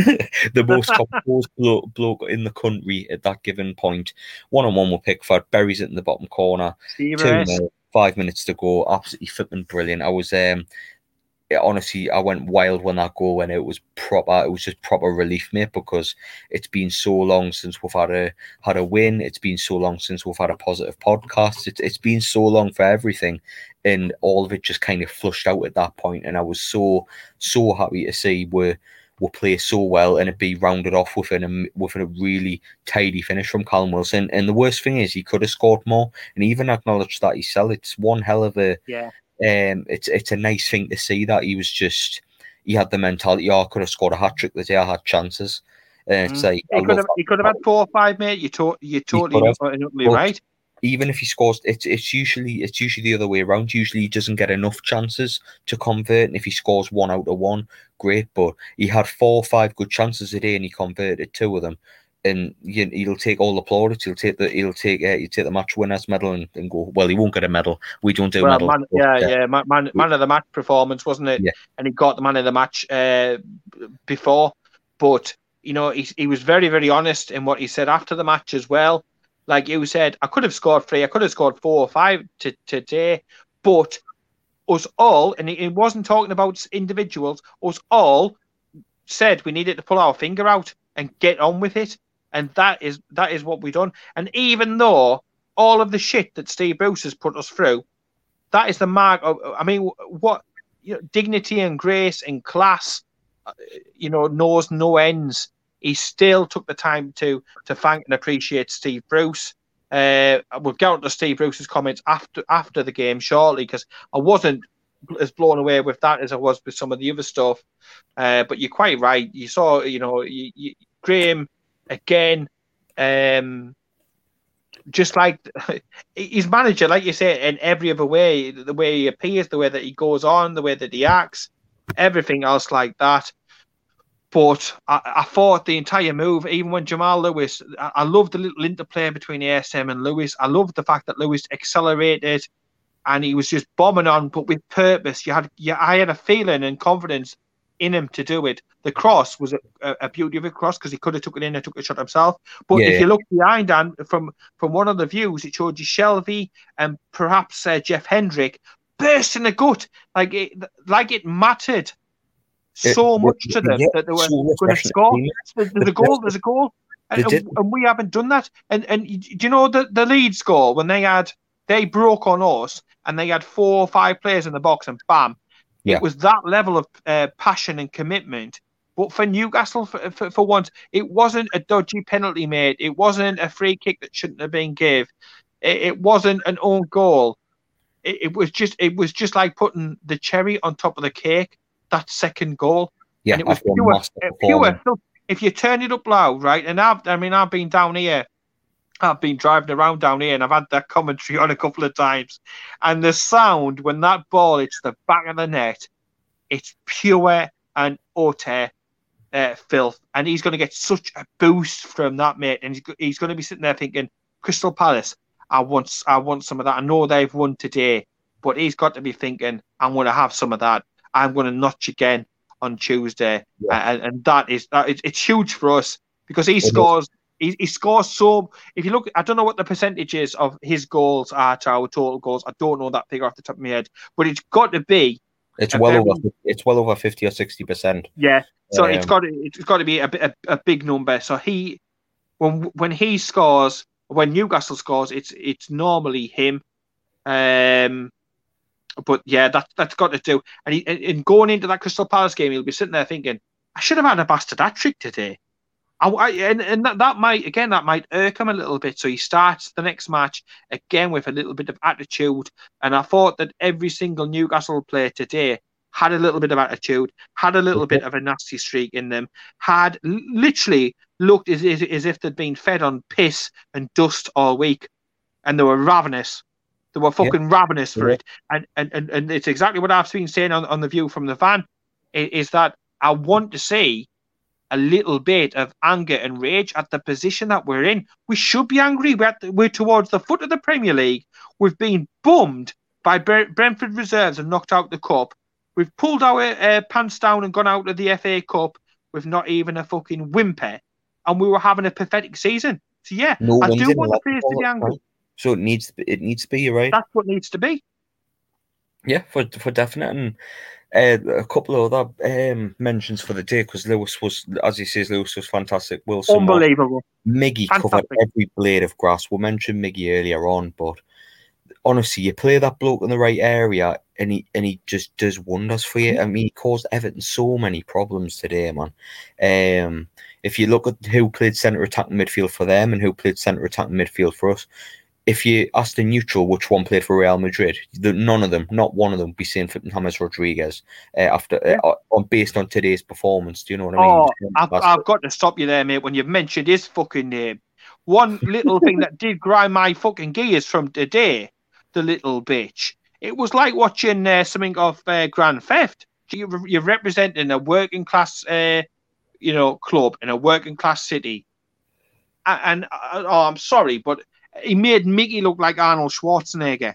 the most composed bloke, bloke in the country at that given point. one on one with Pickford, buries it in the bottom corner. Two nil, five minutes to go. Absolutely flipping brilliant. I was um yeah, honestly I went wild when that goal went. It was proper it was just proper relief, mate, because it's been so long since we've had a had a win. It's been so long since we've had a positive podcast. It's it's been so long for everything. And all of it just kind of flushed out at that point. And I was so so happy to see we we play so well and it be rounded off with an with a really tidy finish from Callum Wilson. And the worst thing is he could have scored more and even acknowledged that he himself. It's one hell of a Yeah. um it's it's a nice thing to see that he was just he had the mentality, oh, I could have scored a hat trick the day I had chances. It's Mm. like He could have he could have had four or five, mate. You to, you totally have. totally right. Even if he scores, it's it's usually it's usually the other way around. Usually he doesn't get enough chances to convert, and if he scores one out of one, great. But he had four or five good chances a day, and he converted two of them. And you, he'll take all the plaudits. He'll take the he'll take uh, he'll take the match winners medal and, and go. Well, he won't get a medal. We don't do Well, medals. man, but, yeah, uh, yeah, man, man, man of the match performance, wasn't it? Yeah. And he got the man of the match uh, before, but you know he he was very very honest in what he said after the match as well. Like you said, I could have scored three, I could have scored four or five to, today, but us all, and he wasn't talking about individuals, us all said we needed to pull our finger out and get on with it, and that is that is what we've done. And even though all of the shit that Steve Bruce has put us through, that is the mark of. I mean, what you know, dignity and grace and class, uh, you know, knows no ends. He still took the time to to thank and appreciate Steve Bruce. Uh, we'll get on to Steve Bruce's comments after after the game shortly because I wasn't as blown away with that as I was with some of the other stuff. Uh, but you're quite right. You saw, you know, you, you, Graeme again. Um, just like his manager, like you say, in every other way, the way he appears, the way that he goes on, the way that he acts, everything else like that. But I, I thought the entire move, even when Jamal Lewis, I, I love the little interplay between ASM and Lewis. I loved the fact that Lewis accelerated and he was just bombing on, but with purpose. You had, yeah, I had a feeling and confidence in him to do it. The cross was a, a, a beauty of a cross because he could have took it in and took the shot himself. But Yeah, if you look behind and from from one of the views, it showed you Shelvey and perhaps uh, Jeff Hendrick burst in the gut, like it, like it mattered so It- much to them that they were so going to score. There's, there's a goal. There's a goal. And, and, we haven't done that. And and do you know the the lead score when they had they broke on us and they had four or five players in the box and bam, Yeah. it was that level of uh, passion and commitment. But for Newcastle, for, for, for once, it wasn't a dodgy penalty made. It wasn't a free kick that shouldn't have been give. It, it wasn't an own goal. It, it was just it was just like putting the cherry on top of the cake. That second goal yeah, and it was pure, uh, pure. If you turn it up loud, right? And I've, I mean, I've been down here. I've been driving around down here, and I've had that commentary on a couple of times. And the sound when that ball hits the back of the net, it's pure and utter uh, filth. And he's going to get such a boost from that, mate. And he's, he's going to be sitting there thinking, Crystal Palace, I want, I want some of that. I know they've won today, but he's got to be thinking, I'm going to have some of that. I'm going to notch again on Tuesday, Yeah. and, and that is that it's, it's huge for us because he scores. He, he scores so. If you look, I don't know what the percentages of his goals are to our total goals. I don't know that figure off the top of my head, but it's got to be It's well very- over it's well over fifty or sixty percent. yeah. So it's Um, got to it's got to be a, a a big number. So he when when he scores when Newcastle scores, it's it's normally him. Um, but yeah, that that's got to do. And he in going into that Crystal Palace game, he'll be sitting there thinking, I should have had a bastard hat trick today. I, I- and and that, that might again that might irk him a little bit. So he starts the next match again with a little bit of attitude. And I thought that every single Newcastle player today had a little bit of attitude, had a little bit of a nasty streak in them, had literally looked as, as, as if they'd been fed on piss and dust all week, and they were ravenous. They were fucking ravenous for Yeah. it, and, and and and it's exactly what I've been saying on, on the view from the van, is that I want to see a little bit of anger and rage at the position that we're in. We should be angry. We're, the, we're towards the foot of the Premier League. We've been bummed by Brentford reserves and knocked out the cup. We've pulled our uh, pants down and gone out of the FA Cup with not even a fucking whimper, and we were having a pathetic season. So yeah, no I do want the players to be angry. So it needs it needs to be. You're right. That's what needs to be. Yeah, for for definite, and uh, a couple of other um, mentions for the day because Lewis was, as he says, Lewis was fantastic. Wilson, unbelievable. Miggy fantastic. covered every blade of grass. We mentioned Miggy earlier on, but honestly, you play that bloke in the right area, and he and he just does wonders for you. I mean, he caused Everton so many problems today, man. Um, if you look at who played centre attacking midfield for them and who played centre attacking midfield for us, if you asked the neutral which one played for Real Madrid, the, none of them, not one of them, would be saying for James Rodriguez uh, after uh, on based on today's performance. Do you know what I mean? Oh, I've, I've got to stop you there, mate. When you've mentioned his fucking name, one little thing that did grind my fucking gears from today, the little bitch. It was like watching uh, something of uh, Grand Theft. You, you're representing a working class, uh, you know, club in a working class city, and, and uh, oh, I'm sorry, but he made Mickey look like Arnold Schwarzenegger.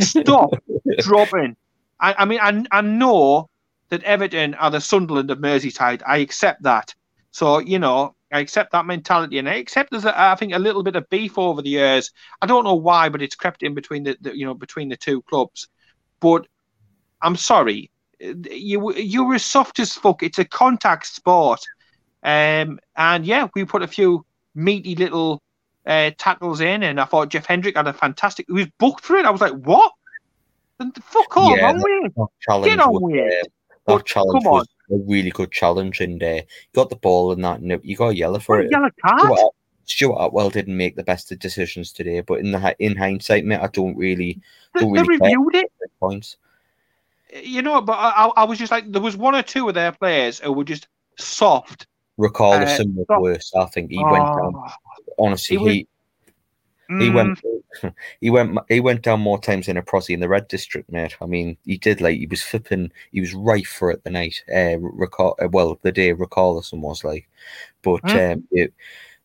Stop dropping. I, I mean, I, I know that Everton are the Sunderland of Merseyside. I accept that. So, you know, I accept that mentality, and I accept there's, a, I think, a little bit of beef over the years. I don't know why, but it's crept in between the, the you know, between the two clubs. But I'm sorry, you you're were soft as fuck. It's a contact sport, um, and yeah, we put a few meaty little uh, tackles in, and I thought Jeff Hendrick had a fantastic. He was booked for it. I was like, what? Fuck off! Yeah, on with Get on with it. Uh, that challenge was a really good challenge, and uh, got the ball and that, and you got a yellow for what it. Yellow card. Stuart, Stuart Attwell didn't make the best of decisions today, but in the in hindsight, mate, I don't really don't they, really they reviewed it. Points. You know, but I, I was just like, there was one or two of their players who were just soft. Recall uh, was worse. I think he oh. went down oh honestly, he, was, he, mm. he went he went he went down more times in a prosy in the red district, mate. I mean, he did like he was flipping, he was right for it the night. Uh, recall uh, well the day Richarlison was like, but mm. um, it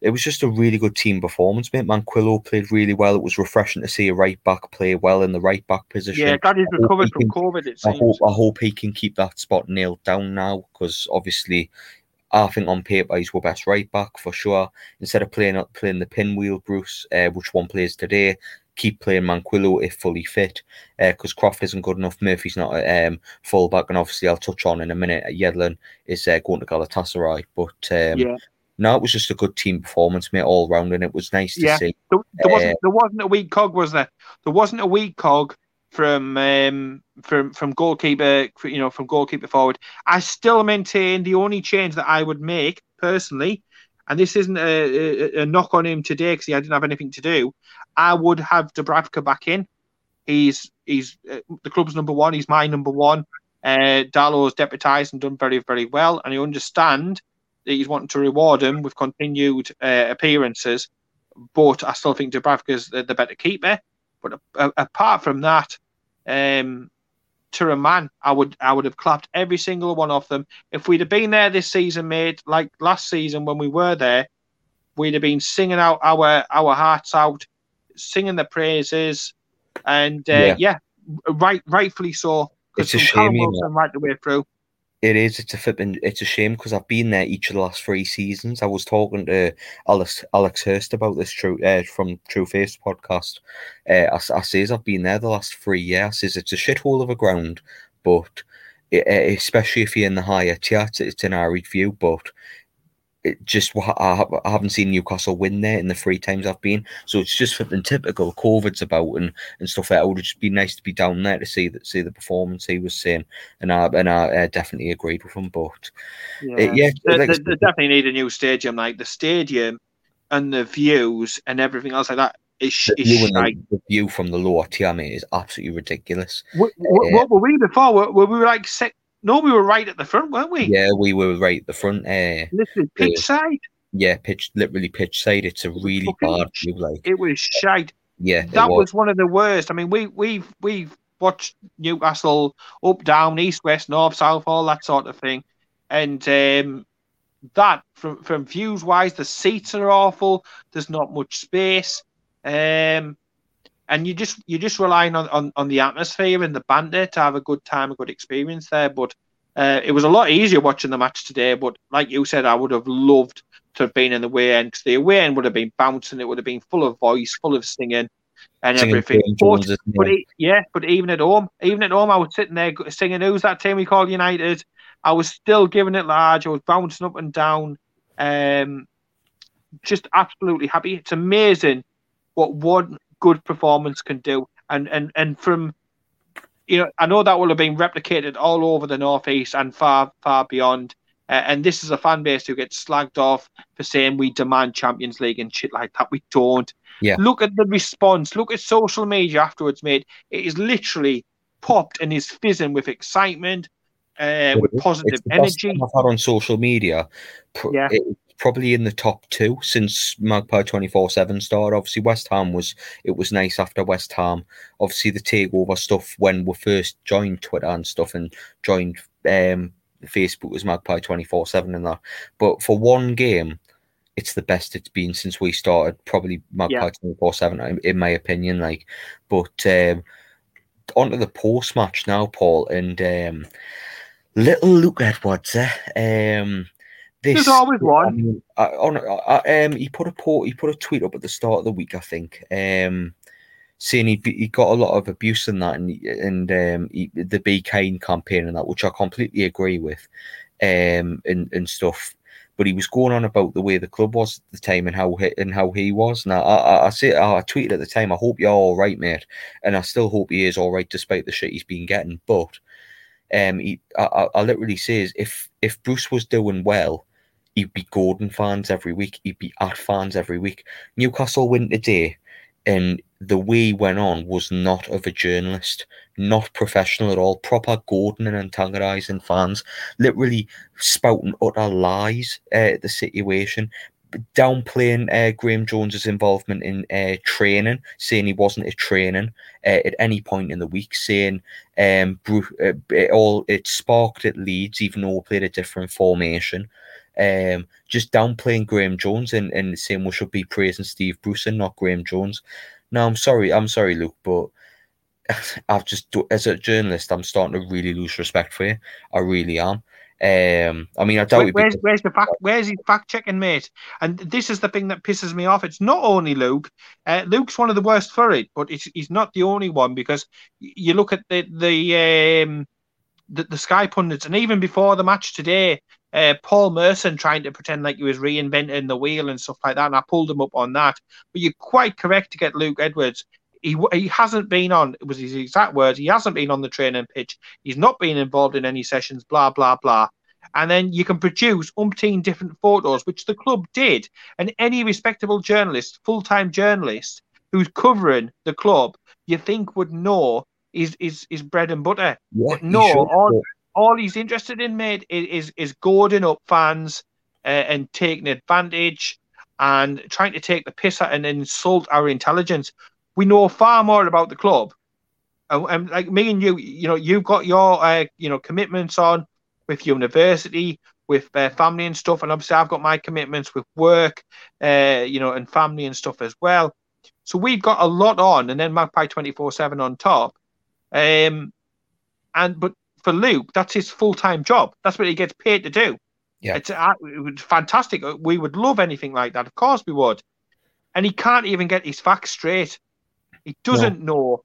it was just a really good team performance, mate. Manquillo played really well. It was refreshing to see a right back play well in the right back position. Yeah, that is recovered from can, COVID. It seems. I hope, I hope he can keep that spot nailed down now because obviously I think on paper he's our best right back for sure. Instead of playing playing the pinwheel, Bruce, uh, which one plays today, keep playing Manquillo if fully fit, because uh, Krafth isn't good enough. Murphy's not um, full back, and obviously I'll touch on in a minute. At Yedlin is uh, going to Galatasaray, but um, yeah. No, it was just a good team performance, mate, all round, and it was nice to yeah. see. There, there wasn't, uh, there wasn't a weak cog, was there? There wasn't a weak cog from um, from from goalkeeper, you know, from goalkeeper forward. I still maintain the only change that I would make personally, and this isn't a, a, a knock on him today because he didn't have anything to do. I would have Dubravka back in. He's he's uh, the club's number one. He's my number one. Uh, Darlow's deputised and done very very well, and I understand that he's wanting to reward him with continued uh, appearances. But I still think Dubravka's the, the better keeper. But apart from that, um, to a man, I would I would have clapped every single one of them. If we'd have been there this season, mate, like last season when we were there, we'd have been singing out our our hearts out, singing the praises, and uh, yeah. yeah. right, rightfully so. It's a shame, right the way through. It is. It's a flipping. It's a shame because I've been there each of the last three seasons. I was talking to Alex Alex Hurst about this true uh, from True Faith podcast. Uh, I, I says I've been there the last three years. I says it's a shithole of a ground, but it, especially if you're in the higher tier, it's, it's an arid view. But it just I, haven't seen Newcastle win there in the three times I've been. So it's just flipping typical. COVID's about and, and stuff like that. It would just be nice to be down there to see that see the performance he was seeing, and I and I uh, definitely agreed with him. But yeah, it, yeah they, they, they, definitely need a new stadium. Like the stadium and the views and everything else like that. View the, the, view from the lower tier, mate, is absolutely ridiculous. What, what, uh, what were we before? Were, were we like six, no, we were right at the front, weren't we? Yeah, we were right at the front. Uh, literally pitch uh, side. Yeah, pitch literally pitch side. It's a really bad view. Like it was shite. Yeah, that was. was. one of the worst. I mean, we we've we've watched Newcastle up, down, east, west, north, south, all that sort of thing, and um, that from from views wise, the seats are awful. There's not much space, um, and you just you're just relying on, on on the atmosphere and the banter to have a good time, a good experience there. But uh, it was a lot easier watching the match today. But like you said, I would have loved to have been in the away end because the away end would have been bouncing. It would have been full of voice, full of singing and Singing everything. But, Jones, but it? yeah, but even at home, even at home, I was sitting there singing "Who's that team we call United?" I was still giving it large. I was bouncing up and down. Um, just absolutely happy. It's amazing what one good performance can do, and and and from you know, I know that will have been replicated all over the northeast and far far beyond. Uh, and this is a fan base who gets slagged off for saying we demand Champions League and shit like that. We don't. Yeah. Look at the response. Look at social media afterwards, mate. It is literally popped and is fizzing with excitement, uh, with positive It's the best energy. I've had on social media. Yeah. it's probably in the top two since Magpie twenty four seven started. Obviously, West Ham was it was nice after West Ham. Obviously, the takeover stuff when we first joined Twitter and stuff and joined um, Facebook was Magpie twenty four seven and that. But for one game, it's the best it's been since we started. Probably Magpie Yeah. twenty four seven, in- in my opinion. Like, but um, onto the post match now, Paul, and um, little Luke Edwards. Eh? Um, this, There's always one. on, I, um, he put a po- he put a tweet up at the start of the week, I think, um, saying he he got a lot of abuse in that, and and um, he, the Be Kind campaign and that, which I completely agree with, um, and and stuff. But he was going on about the way the club was at the time and how he, and how he was. Now I, I, I say I tweeted at the time, I hope you're all right, mate, and I still hope he is all right despite the shit he's been getting. But um, he, I, I, I literally says if if Bruce was doing well, he'd be Gordon fans every week. He'd be at fans every week. Newcastle win today, and the way he went on was not of a journalist, not professional at all. Proper Gordon and antagonising fans, literally spouting utter lies uh, at the situation. Downplaying uh, Graeme Jones's involvement in uh, training, saying he wasn't at training uh, at any point in the week, saying um, it all it sparked at Leeds, even though we played a different formation um, just downplaying Graeme Jones and, and saying we should be praising Steve Bruce and not Graeme Jones. No, I'm sorry, I'm sorry, Luke, but I've just as a journalist, I'm starting to really lose respect for you. I really am. Um, I mean, I doubt Where- where's, where's the fact? Where's his fact checking, mate? And this is the thing that pisses me off. It's not only Luke. Uh, Luke's one of the worst for it, but it's, he's not the only one because you look at the the um, the, the Sky pundits, and even before the match today, uh, Paul Merson trying to pretend like he was reinventing the wheel and stuff like that, and I pulled him up on that. But you're quite correct to get Luke Edwards. He, he hasn't been on. It was his exact words. He hasn't been on the training pitch. He's not been involved in any sessions. Blah blah blah. And then you can produce umpteen different photos, which the club did. And any respectable journalist, full time journalist who's covering the club, you think would know is is is bread and butter. yeah, but no, all- All he's interested in, mate, is is, goading up fans uh, and taking advantage and trying to take the piss out and insult our intelligence. We know far more about the club. And, and like me and you, you know, you've got your uh, you know commitments on with university, with uh, family and stuff, and obviously I've got my commitments with work, uh, you know, and family and stuff as well. So we've got a lot on, and then Magpie twenty four seven on top. Um, and but for Luke, that's his full time job. That's what he gets paid to do. Yeah. it's uh, it's fantastic. We would love anything like that. Of course, we would. And he can't even get his facts straight. He doesn't know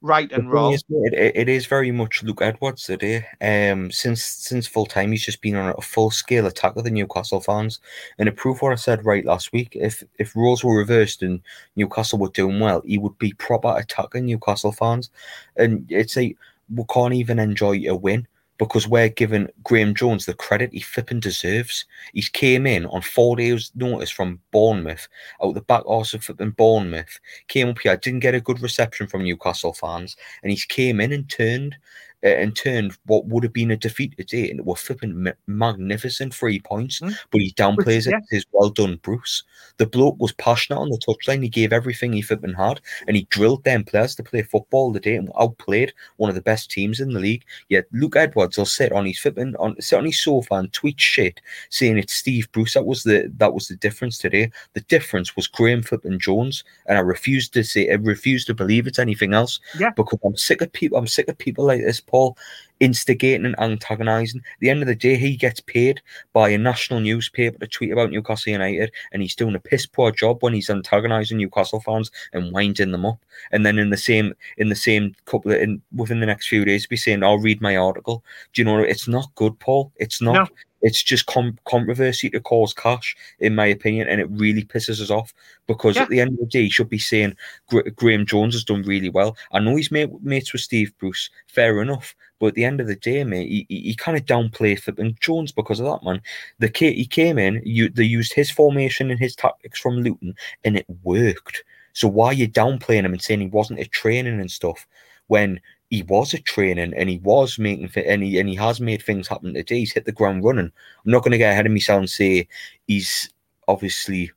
right and wrong. is, it, it is very much Luke Edwards today. Um, since since full time, he's just been on a full scale attack with the Newcastle fans, and to prove what I said right last week, if if roles were reversed and Newcastle were doing well, he would be proper attacking Newcastle fans, and it's like we can't even enjoy a win because we're giving Graeme Jones the credit he flipping deserves. He's came in on four days' notice from Bournemouth, out the back arse of flipping Bournemouth, came up here, didn't get a good reception from Newcastle fans, and he's came in and turned and turned what would have been a defeat today into a flipping magnificent three points. Mm. But he downplays yeah. it. His well done, Bruce. The bloke was passionate on the touchline. He gave everything he flipping had, and he drilled them players to play football today and outplayed one of the best teams in the league. Yet Luke Edwards will sit on his flipping on sit on his sofa and tweet shit saying it's Steve Bruce. That was the that was the difference today. The difference was Graeme flipping Jones, and I refuse to say I refuse to believe it's anything else. Yeah. because I'm sick of people. I'm sick of people like this, Paul, instigating and antagonising. At the end of the day, he gets paid by a national newspaper to tweet about Newcastle United, and he's doing a piss poor job when he's antagonising Newcastle fans and winding them up. And then in the same in the same couple of in within the next few days, be saying, "I'll read my article." Do you know? It's not good, Paul. It's not. No. It's just com- controversy to cause cash, in my opinion, and it really pisses us off because Yeah. at the end of the day, he should be saying Gra- Graeme Jones has done really well. I know he's mate, mates with Steve Bruce, fair enough, but at the end of the day, mate, he, he, he kind of downplayed flipping Jones because of that, man. The kid he came in, you they used his formation and his tactics from Luton, and it worked. So why are you downplaying him and saying he wasn't at training and stuff when he was at training and he was making and he and he has made things happen today. He's hit the ground running. I'm not going to get ahead of myself and say he's obviously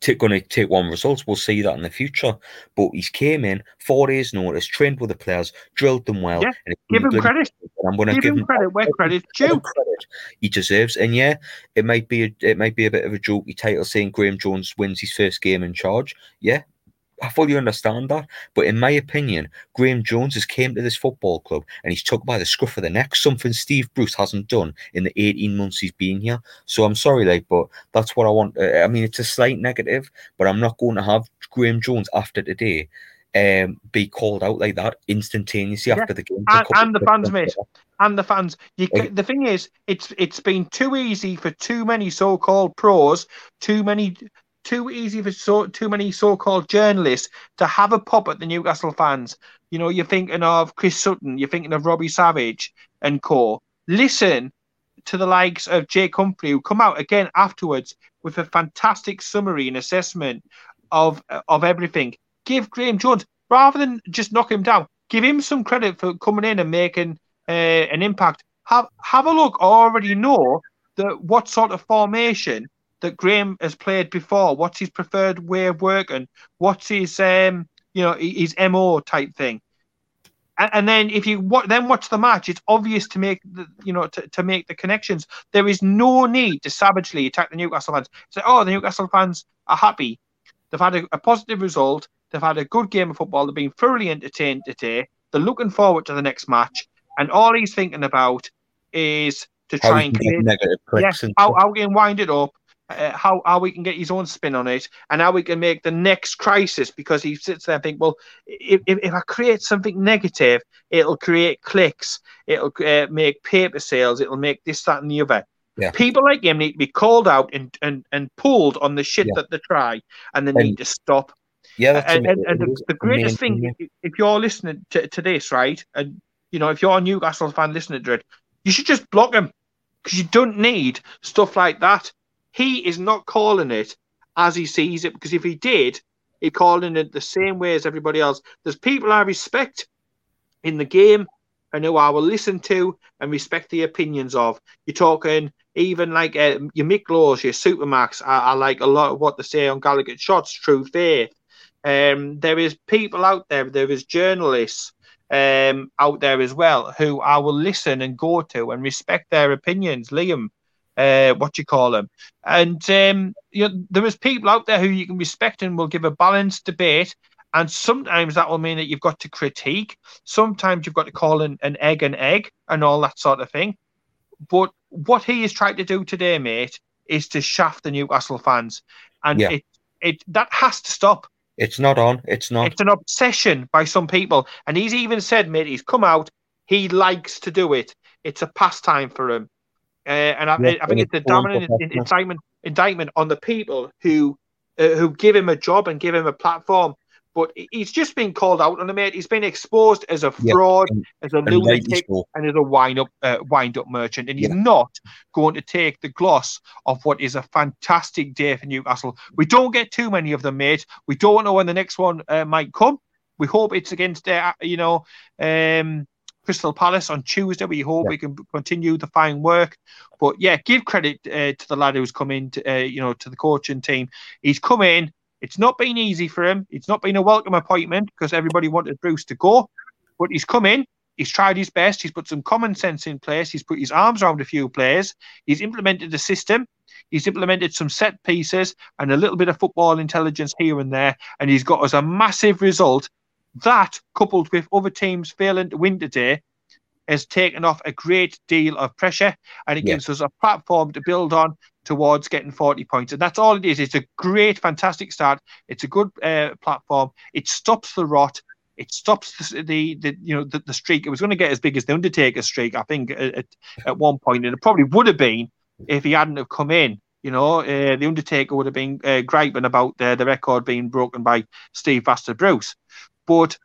t- going to take one results. We'll see that in the future. But he's came in four days' notice, trained with the players, drilled them well. Yeah, and Give him credit. I'm going to Give give him credit where credit's due. credit he deserves. And yeah, it might be a, it might be a bit of a jokey title saying Graeme Jones wins his first game in charge. Yeah. I fully understand that, but in my opinion, Graeme Jones has came to this football club and he's took by the scruff of the neck, something Steve Bruce hasn't done in the 18 months he's been here. So I'm sorry, like, but that's what I want. Uh, I mean, it's a slight negative, but I'm not going to have Graeme Jones after today um, be called out like that instantaneously Yeah. after the game. And- and the fans, mate. and the fans. You, Yeah. the thing is, it's it's been too easy for too many so-called pros, too many, too easy for so too many so-called journalists to have a pop at the Newcastle fans. You know, you're thinking of Chris Sutton, you're thinking of Robbie Savage and co. Listen to the likes of Jake Humphrey, who come out again afterwards with a fantastic summary and assessment of of everything. Give Graeme Jones rather than just knock him down. Give him some credit for coming in and making uh, an impact. Have have a look. I already know that what sort of formation that Graeme has played before. What's his preferred way of working? What's his um you know his mo type thing? And, and then if you what then watch the match, it's obvious to make the you know to, to make the connections. There is no need to savagely attack the Newcastle fans. Say, oh, the Newcastle fans are happy. They've had a, a positive result. They've had a good game of football. They've been thoroughly entertained today. They're looking forward to the next match. And all he's thinking about is to How try and get negative and how, how we can wind it up, uh, how how we can get his own spin on it, and how we can make the next crisis. Because he sits there and think, well, if, if, if I create something negative, it'll create clicks, it'll uh, make paper sales, it'll make this, that, and the other. Yeah. People like him need to be called out and and, and pulled on the shit Yeah. that they try, and they And need to stop. yeah, that's And, and, and the, the greatest main thing, if, if you're listening to, to this, right, and you know, if you're a Newcastle fan listening to it, you should just block him because you don't need stuff like that. He is not calling it as he sees it because if he did, he'd call it the same way as everybody else. There's people I respect in the game and who I will listen to and respect the opinions of. You're talking even like uh, your Mick Laws, your Supermax. I, I like a lot of what they say on Gallagher Shots, True Faith. Um, there is people out there, there is journalists um, out there as well who I will listen and go to and respect their opinions. Liam, uh, what you call them, and um, you know, there is people out there who you can respect and will give a balanced debate. And sometimes that will mean that you've got to critique. Sometimes you've got to call an, an egg an egg and all that sort of thing. But what he is trying to do today, mate, is to shaft the Newcastle fans, and Yeah. it it that has to stop. It's not on. It's not. It's an obsession by some people. And he's even said, mate, he's come out, he likes to do it. It's a pastime for him. Uh, and I, Yeah, I think it's a dominant indictment, indictment on the people who uh, who give him a job and give him a platform. But he's just been called out on the mate. He's been exposed as a Yeah, fraud, and- as a lunatic, and as a wind up uh, wind up merchant. And he's Yeah. not going to take the gloss of what is a fantastic day for Newcastle. We don't get too many of them, mate. We don't know when the next one uh, might come. We hope it's against, uh, you know, um, Crystal Palace on Tuesday. We hope Yeah. we can continue the fine work. But yeah, give credit uh, to the lad who's come in, to, uh, you know, to the coaching team. He's come in. It's not been easy for him. It's not been a welcome appointment because everybody wanted Bruce to go. But he's come in. He's tried his best. He's put some common sense in place. He's put his arms around a few players. He's implemented the system. He's implemented some set pieces and a little bit of football intelligence here and there. And he's got us a massive result. That, coupled with other teams failing to win today, has taken off a great deal of pressure and it Yeah. gives us a platform to build on towards getting 40 points. And that's all it is. It's a great, fantastic start. It's a good uh, platform. It stops the rot. It stops the, the, the you know the, the streak. It was going to get as big as the Undertaker streak, I think, at, at- one point, and it probably would have been if he hadn't have come in. You know, uh, the Undertaker would have been uh, griping about uh, the record being broken by Steve Vaster Bruce. But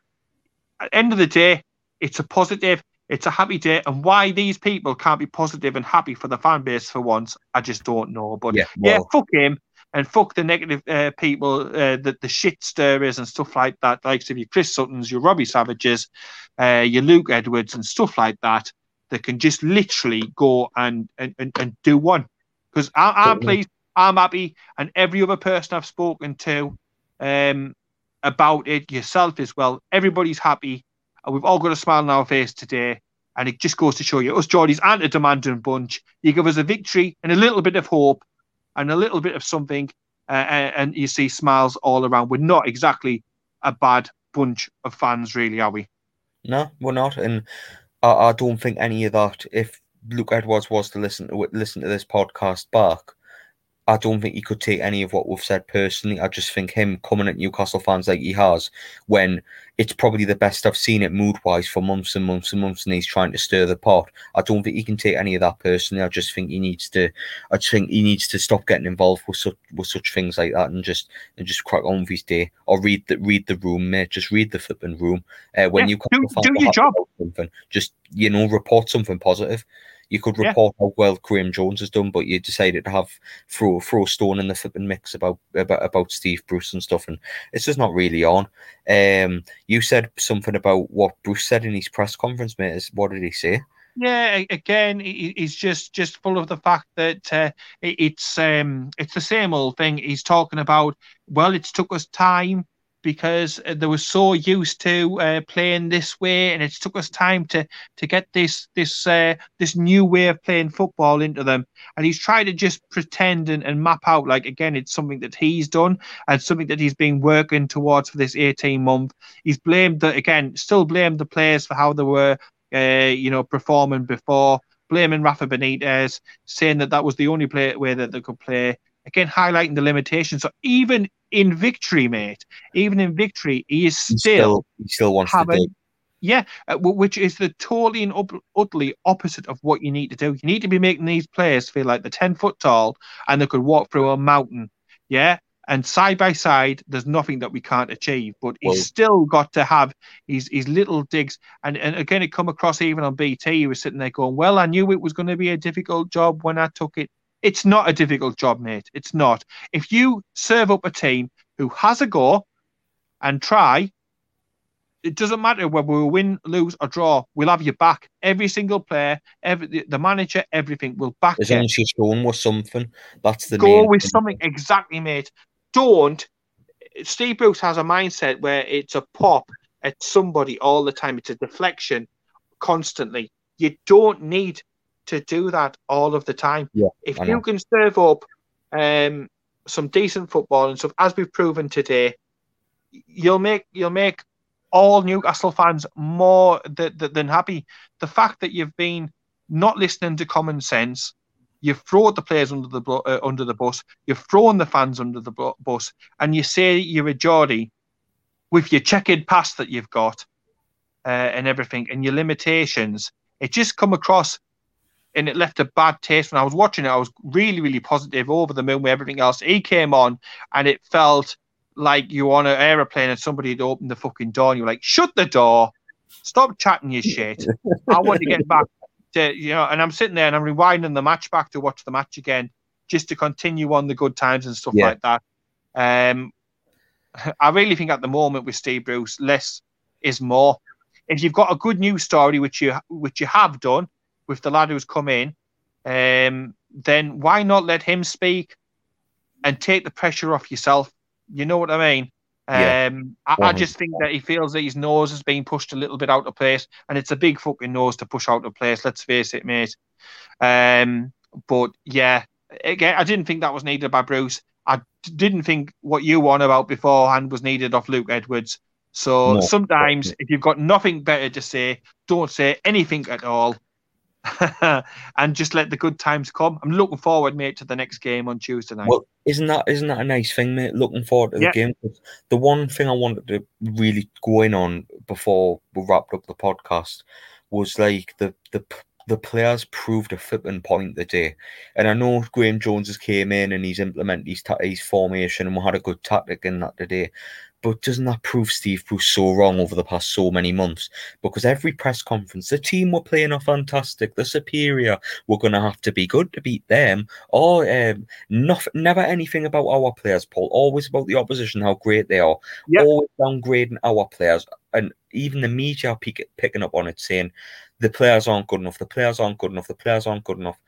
at the end of the day, it's a positive, it's a happy day. And why these people can't be positive and happy for the fan base for once, I just don't know. But Yeah, yeah, fuck him and fuck the negative uh, people, uh, the, the shit stirrers and stuff like that, like of your Chris Suttons, your Robbie Savages, uh, your Luke Edwards and stuff like that, that can just literally go and and, and, and do one. Because I'm Totally. pleased, I'm happy, and every other person I've spoken to um, about it, yourself as well, everybody's happy. And we've all got a smile on our face today. And it just goes to show you, us Geordies aren't a demanding bunch. You give us a victory and a little bit of hope and a little bit of something, uh, and and you see smiles all around. We're not exactly a bad bunch of fans, really, are we? No, we're not, and I, I don't think any of that. If Luke Edwards was to listen to listen to this podcast back, I don't think he could take any of what we've said personally. I just think him coming at Newcastle fans like he has, when it's probably the best I've seen it mood wise for months and months and months, and he's trying to stir the pot. I don't think he can take any of that personally. I just think he needs to. I just think he needs to stop getting involved with such with such things like that and just and just crack on with his day or read the read the room, mate. Just read the flipping room. Uh, when Yeah, you do- do your job. something, just you know, report something positive. You could Yeah. report how well Graeme Jones has done, but you decided to have throw throw stone in the flipping mix about about about Steve Bruce and stuff, and it's just not really on. Um, you said something about what Bruce said in his press conference, mate. What did he say? Yeah, again, he- he- he's just just full of the fact that uh, it's um it's the same old thing. He's talking about well, it's took us time because uh, they were so used to uh, playing this way, and it took us time to to get this this uh, this new way of playing football into them. And he's trying to just pretend and, and map out like again, it's something that he's done and something that he's been working towards for this eighteen month. He's blamed the again, still blamed the players for how they were uh, you know, performing before, blaming Rafa Benitez, saying that that was the only play, way that they could play. Again, highlighting the limitations. So even in victory, mate, even in victory, he is He still, he still wants to do. yeah, uh, which is the totally and up, utterly opposite of what you need to do. You need to be making these players feel like they're 10 foot tall and they could walk through a mountain. Yeah. And side by side, there's nothing that we can't achieve. But he's Well- still got to have his, his little digs. And, and again, it come across even on BT. He was sitting there going, Well, I knew it was going to be a difficult job when I took it. It's not a difficult job, mate. It's not. If you serve up a team who has a go and try, it doesn't matter whether we win, lose, or draw. We'll have you back. Every single player, every the, manager, everything will back As you. long as you're going with something, that's the Go with thing. something exactly, mate. Don't. Steve Bruce has a mindset where it's a pop at somebody all the time. It's a deflection constantly. You don't need to do that all of the time. Yeah, if you can serve up um, some decent football and stuff, as we've proven today, you'll make you'll make all Newcastle fans more th- th- than happy. The fact that you've been not listening to common sense, you've thrown the players under the uh, under the bus, you've thrown the fans under the bu- bus, and you say you're a Geordie with your checkered past that you've got uh, and everything, and your limitations. It just come across, and it left a bad taste. When I was watching it, I was really, really positive, over the moon with everything else. He came on, and it felt like you were on an aeroplane and somebody had opened the fucking door, and you were like, "Shut the door, stop chatting your shit." I want to get back to you know, and I'm sitting there and I'm rewinding the match back to watch the match again, just to continue on the good times and stuff Yeah. like that. Um, I really think at the moment with Steve Bruce, less is more. if you've got a good news story, which you which you have done with the lad who's come in, um, then why not let him speak and take the pressure off yourself? You know what I mean? Yeah. Um, I, I just think that he feels that his nose is being pushed a little bit out of place, and it's a big fucking nose to push out of place. Let's face it, mate. Um, but yeah, again, I didn't think that was needed by Bruce. I didn't think what you want about beforehand was needed of Luke Edwards. So No. sometimes, if you've got nothing better to say, don't say anything at all, and just let the good times come. I'm looking forward, mate, to the next game on Tuesday night. Well, isn't that isn't that a nice thing, mate? Looking forward to the Yeah. game. 'Cause The one thing I wanted to really go in on before we wrapped up the podcast was like the the the players proved a flipping point today. And I know Graeme Jones has came in and he's implemented his, ta- his formation and we had a good tactic in that today. But doesn't that prove Steve Bruce so wrong over the past so many months? Because every press conference, the team were playing are fantastic, they're superior, we're going to have to be good to beat them. Or um, nothing, never anything about our players, Paul. Always about the opposition, how great they are. Yep. Always downgrading our players, and even the media are picking up on it, saying the players aren't good enough. The players aren't good enough. The players aren't good enough.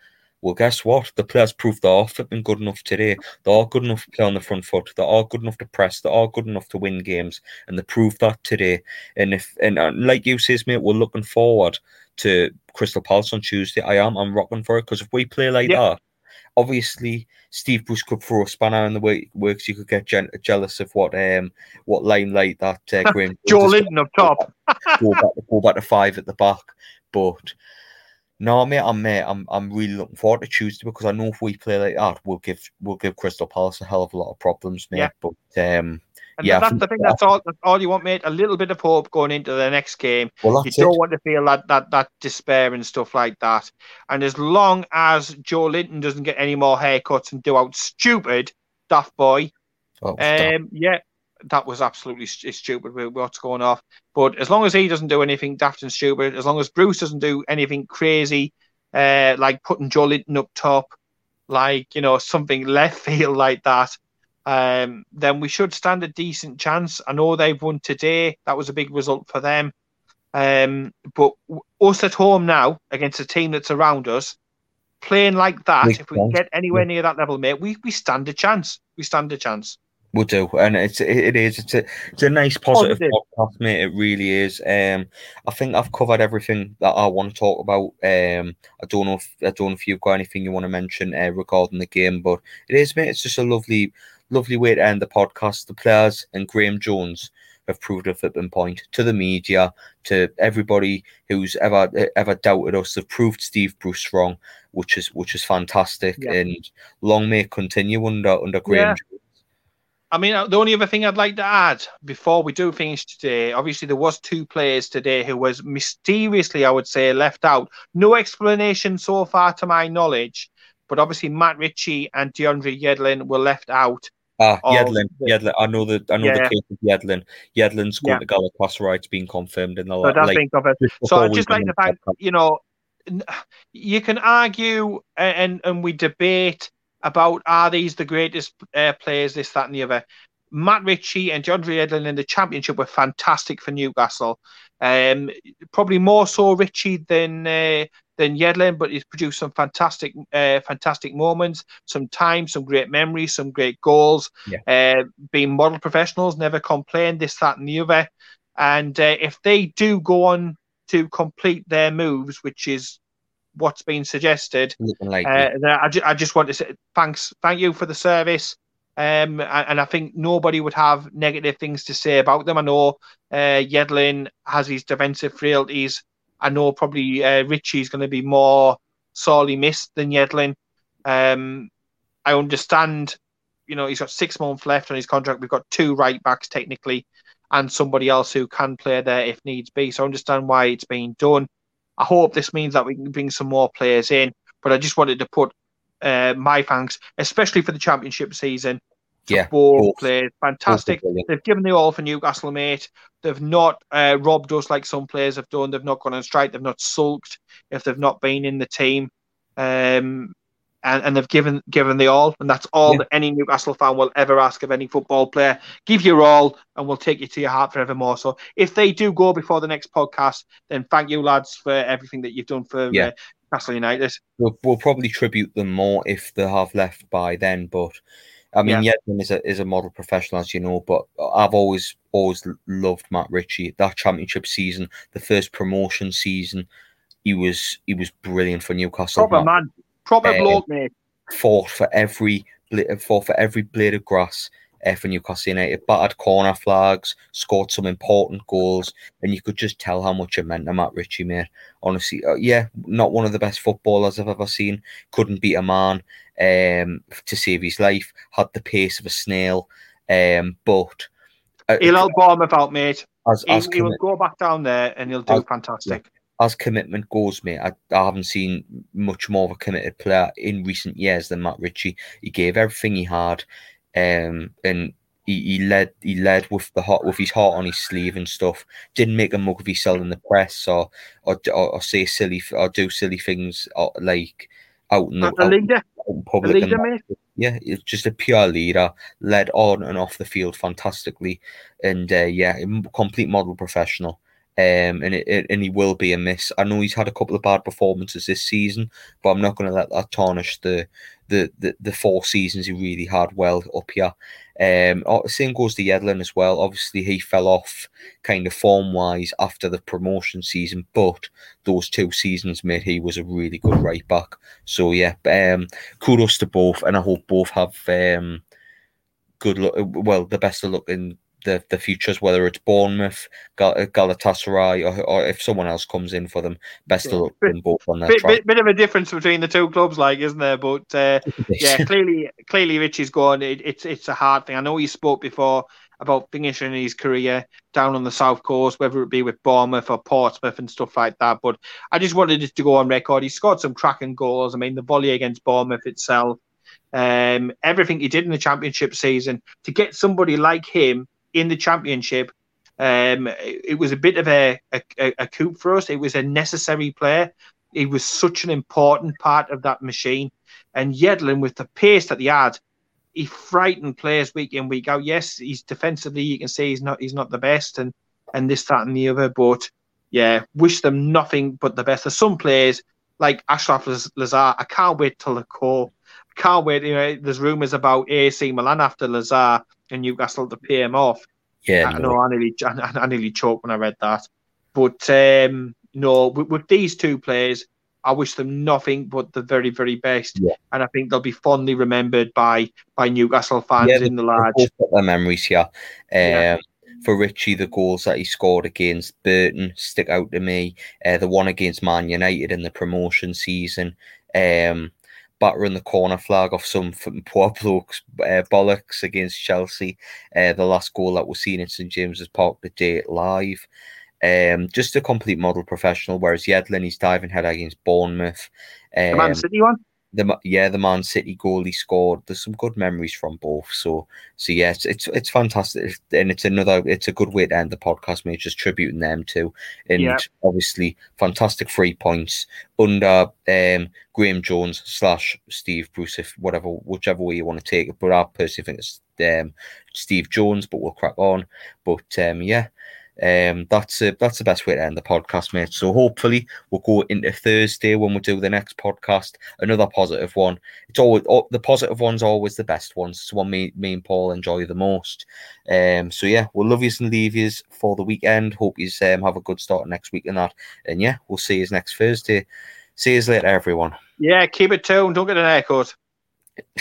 Well, guess what? The players proved they are flipping good enough today. They are good enough to play on the front foot. They are good enough to press. They are good enough to win games, and they proved that today. And if and uh, like you says, mate, we're looking forward to Crystal Palace on Tuesday. I am. I'm rocking for it because if we play like Yeah. that, obviously Steve Bruce could throw a spanner in the work- works. You could get gen- jealous of what um what limelight that uh, Graeme Joe Linton up top. go back, go back to five at the back. But no, mate, I'm mate, I'm I'm really looking forward to Tuesday because I know if we play like that, we'll give we'll give Crystal Palace a hell of a lot of problems, mate. Yeah. But um, And Yeah, that's the thing. That's all. That's all you want, mate. A little bit of hope going into the next game. well, You don't it. want to feel that that that despair and stuff like that. And as long as Joelinton doesn't get any more haircuts and do out stupid, daft boy, Oh, um, yeah, that was absolutely st- stupid with what's going off. But as long as he doesn't do anything daft and stupid, as long as Bruce doesn't do anything crazy, uh, like putting Joelinton up top, like you know something left field like that, um, then we should stand a decent chance. I know they've won today; that was a big result for them. Um, but w- us at home now against a team that's around us, playing like that, Big if we chance, get anywhere near that level, mate, we, we stand a chance. We stand a chance. We'll do, and it's it, is it's a it's a nice positive Positive. podcast, mate. It really is. Um, I think I've covered everything that I want to talk about. Um, I don't know if I don't know if you've got anything you want to mention uh, regarding the game, but it is, mate. It's just a lovely, lovely way to end the podcast. The players and Graeme Jones have proved a flipping point to the media, to everybody who's ever ever doubted us. They've proved Steve Bruce wrong, which is which is fantastic, Yeah. and long may it continue under under Graeme. Yeah. Jones. I mean, uh, the only other thing I'd like to add before we do finish today, obviously there was two players today who was mysteriously, I would say, left out. No explanation so far to my knowledge, but obviously Matt Ritchie and DeAndre Yedlin were left out. Ah, Yedlin, the- Yedlin. I know the I know Yeah. the case of Yedlin. Yedlin's going Yeah. to Galatasaray. It's been confirmed in the I like, think of it. So I'd just like the to on thank, podcast. you know, you can argue and and we debate about are these the greatest uh, players, this, that, and the other. Matt Ritchie and John Edlin in the championship were fantastic for Newcastle. Um, probably more so Ritchie than uh, than Yedlin, but he's produced some fantastic, uh, fantastic moments, some time, some great memories, some great goals. Yeah. Uh, being model professionals, never complained. This, that, and the other. And uh, if they do go on to complete their moves, which is what's been suggested, like uh, I, ju- I just want to say thanks, thank you for the service. Um, and, I think nobody would have negative things to say about them. I know uh, Yedlin has his defensive frailties. I know probably uh, Ritchie's going to be more sorely missed than Yedlin. Um, I understand, you know, he's got six months left on his contract. We've got two right backs technically, and somebody else who can play there if needs be. So I understand why it's being done. I hope this means that we can bring some more players in. But I just wanted to put uh, my thanks, especially for the championship season, Yeah, both players. Fantastic. They've given the all for Newcastle, mate. They've not uh, robbed us like some players have done. They've not gone on strike. They've not sulked if they've not been in the team. Um, and, and they've given given the all, and that's all Yeah. that any Newcastle fan will ever ask of any football player. Give your all, and we'll take you to your heart forevermore. So if they do go before the next podcast, then thank you lads for everything that you've done for Yeah. uh, Newcastle United. We'll, we'll probably tribute them more if they have left by then. But I mean, Yedlin is a is a model professional, as you know. But I've always always loved Matt Ritchie. That championship season, the first promotion season, he was he was brilliant for Newcastle. Proper man, proper bloke, mate. fought for every bla- fought for every blade of grass uh, for Newcastle United. Battered corner flags, scored some important goals, and you could just tell how much it meant to Matt Ritchie, mate. Honestly, uh, yeah, not one of the best footballers I've ever seen. Couldn't beat a man um, to save his life. Had the pace of a snail, um, but uh, He'll help Bournemouth out, mate. as He, as, he will go back down there, and he'll do As- fantastic. As commitment goes, mate, I, I haven't seen much more of a committed player in recent years than Matt Ritchie. He gave everything he had, um, and he, he led he led with the heart with his heart on his sleeve and stuff. Didn't make a mug of himself in the press or or, or, or say silly or do silly things or, like out in the out, leader, out in public. leader, yeah, it's just a pure leader, led on and off the field fantastically, and uh, yeah, complete model professional. Um, and it, it, and he will be a miss. I know he's had a couple of bad performances this season, but I'm not going to let that tarnish the, the the the four seasons he really had well up here. Um, same goes to Yedlin as well. Obviously, he fell off kind of form wise after the promotion season, but those two seasons, mate, he was a really good right back. So yeah, um, kudos to both, and I hope both have um, good luck. Well, the best of luck in the, the futures, whether it's Bournemouth, Gal- Galatasaray, or, or if someone else comes in for them. Best of Yeah. luck to both on their Bit, bit, bit of a difference between the two clubs, like, isn't there? But uh, yeah, clearly, clearly, Ritchie's gone. It, it's it's a hard thing. I know he spoke before about finishing his career down on the south coast, whether it be with Bournemouth or Portsmouth and stuff like that. But I just wanted it to go on record. He scored some cracking goals. I mean, the volley against Bournemouth itself, um, everything he did in the championship season to get somebody like him in the championship. Um, it, was a bit of a, a, a coup for us. It was a necessary player. He was such an important part of that machine. And Yedlin, with the pace that he had, he frightened players week in week out. Yes, he's defensively, you can say he's not he's not the best, and and this that and the other. But yeah, wish them nothing but the best. There's some players like Achraf Laz- Lazaar. I can't wait till the call. Can't wait. You know, there's rumours about AC Milan after Lazaar and Newcastle to pay him off. yeah, I no, know I nearly, I, I nearly choked when I read that. But um, no, with, with these two players, I wish them nothing but the very, very best. Yeah. And I think they'll be fondly remembered by by Newcastle fans Yeah, in the large. their memories here. Um, Yeah. For Ritchie, the goals that he scored against Burton stick out to me. Uh, the one against Man United in the promotion season. Um, battering the corner flag off some poor blokes uh, bollocks against Chelsea. Uh, the last goal that was seen in St James's Park the day live. Um, just a complete model professional. Whereas Yedlin, he's diving head against Bournemouth. Um, The Man City one. The yeah the Man City goal he scored. There's some good memories from both. So so yeah, it's it's, it's fantastic, and it's another it's a good way to end the podcast, mate. Just tributing them too, and Yeah. obviously fantastic three points under um, Graeme Jones slash Steve Bruce, if whatever whichever way you want to take it. But I personally think it's um, Steve Jones, but we'll crack on. But um, yeah. Um, that's uh, that's the best way to end the podcast, mate. So hopefully we'll go into Thursday when we do the next podcast, another positive one. It's always oh, the positive ones always the best ones. It's one me, me and Paul enjoy the most. Um, so yeah, we'll love yous and leave yous for the weekend. Hope yous um, have a good start next week and that. And yeah, we'll see yous next Thursday. See yous later, everyone. Yeah, keep it tuned. Don't get an haircut.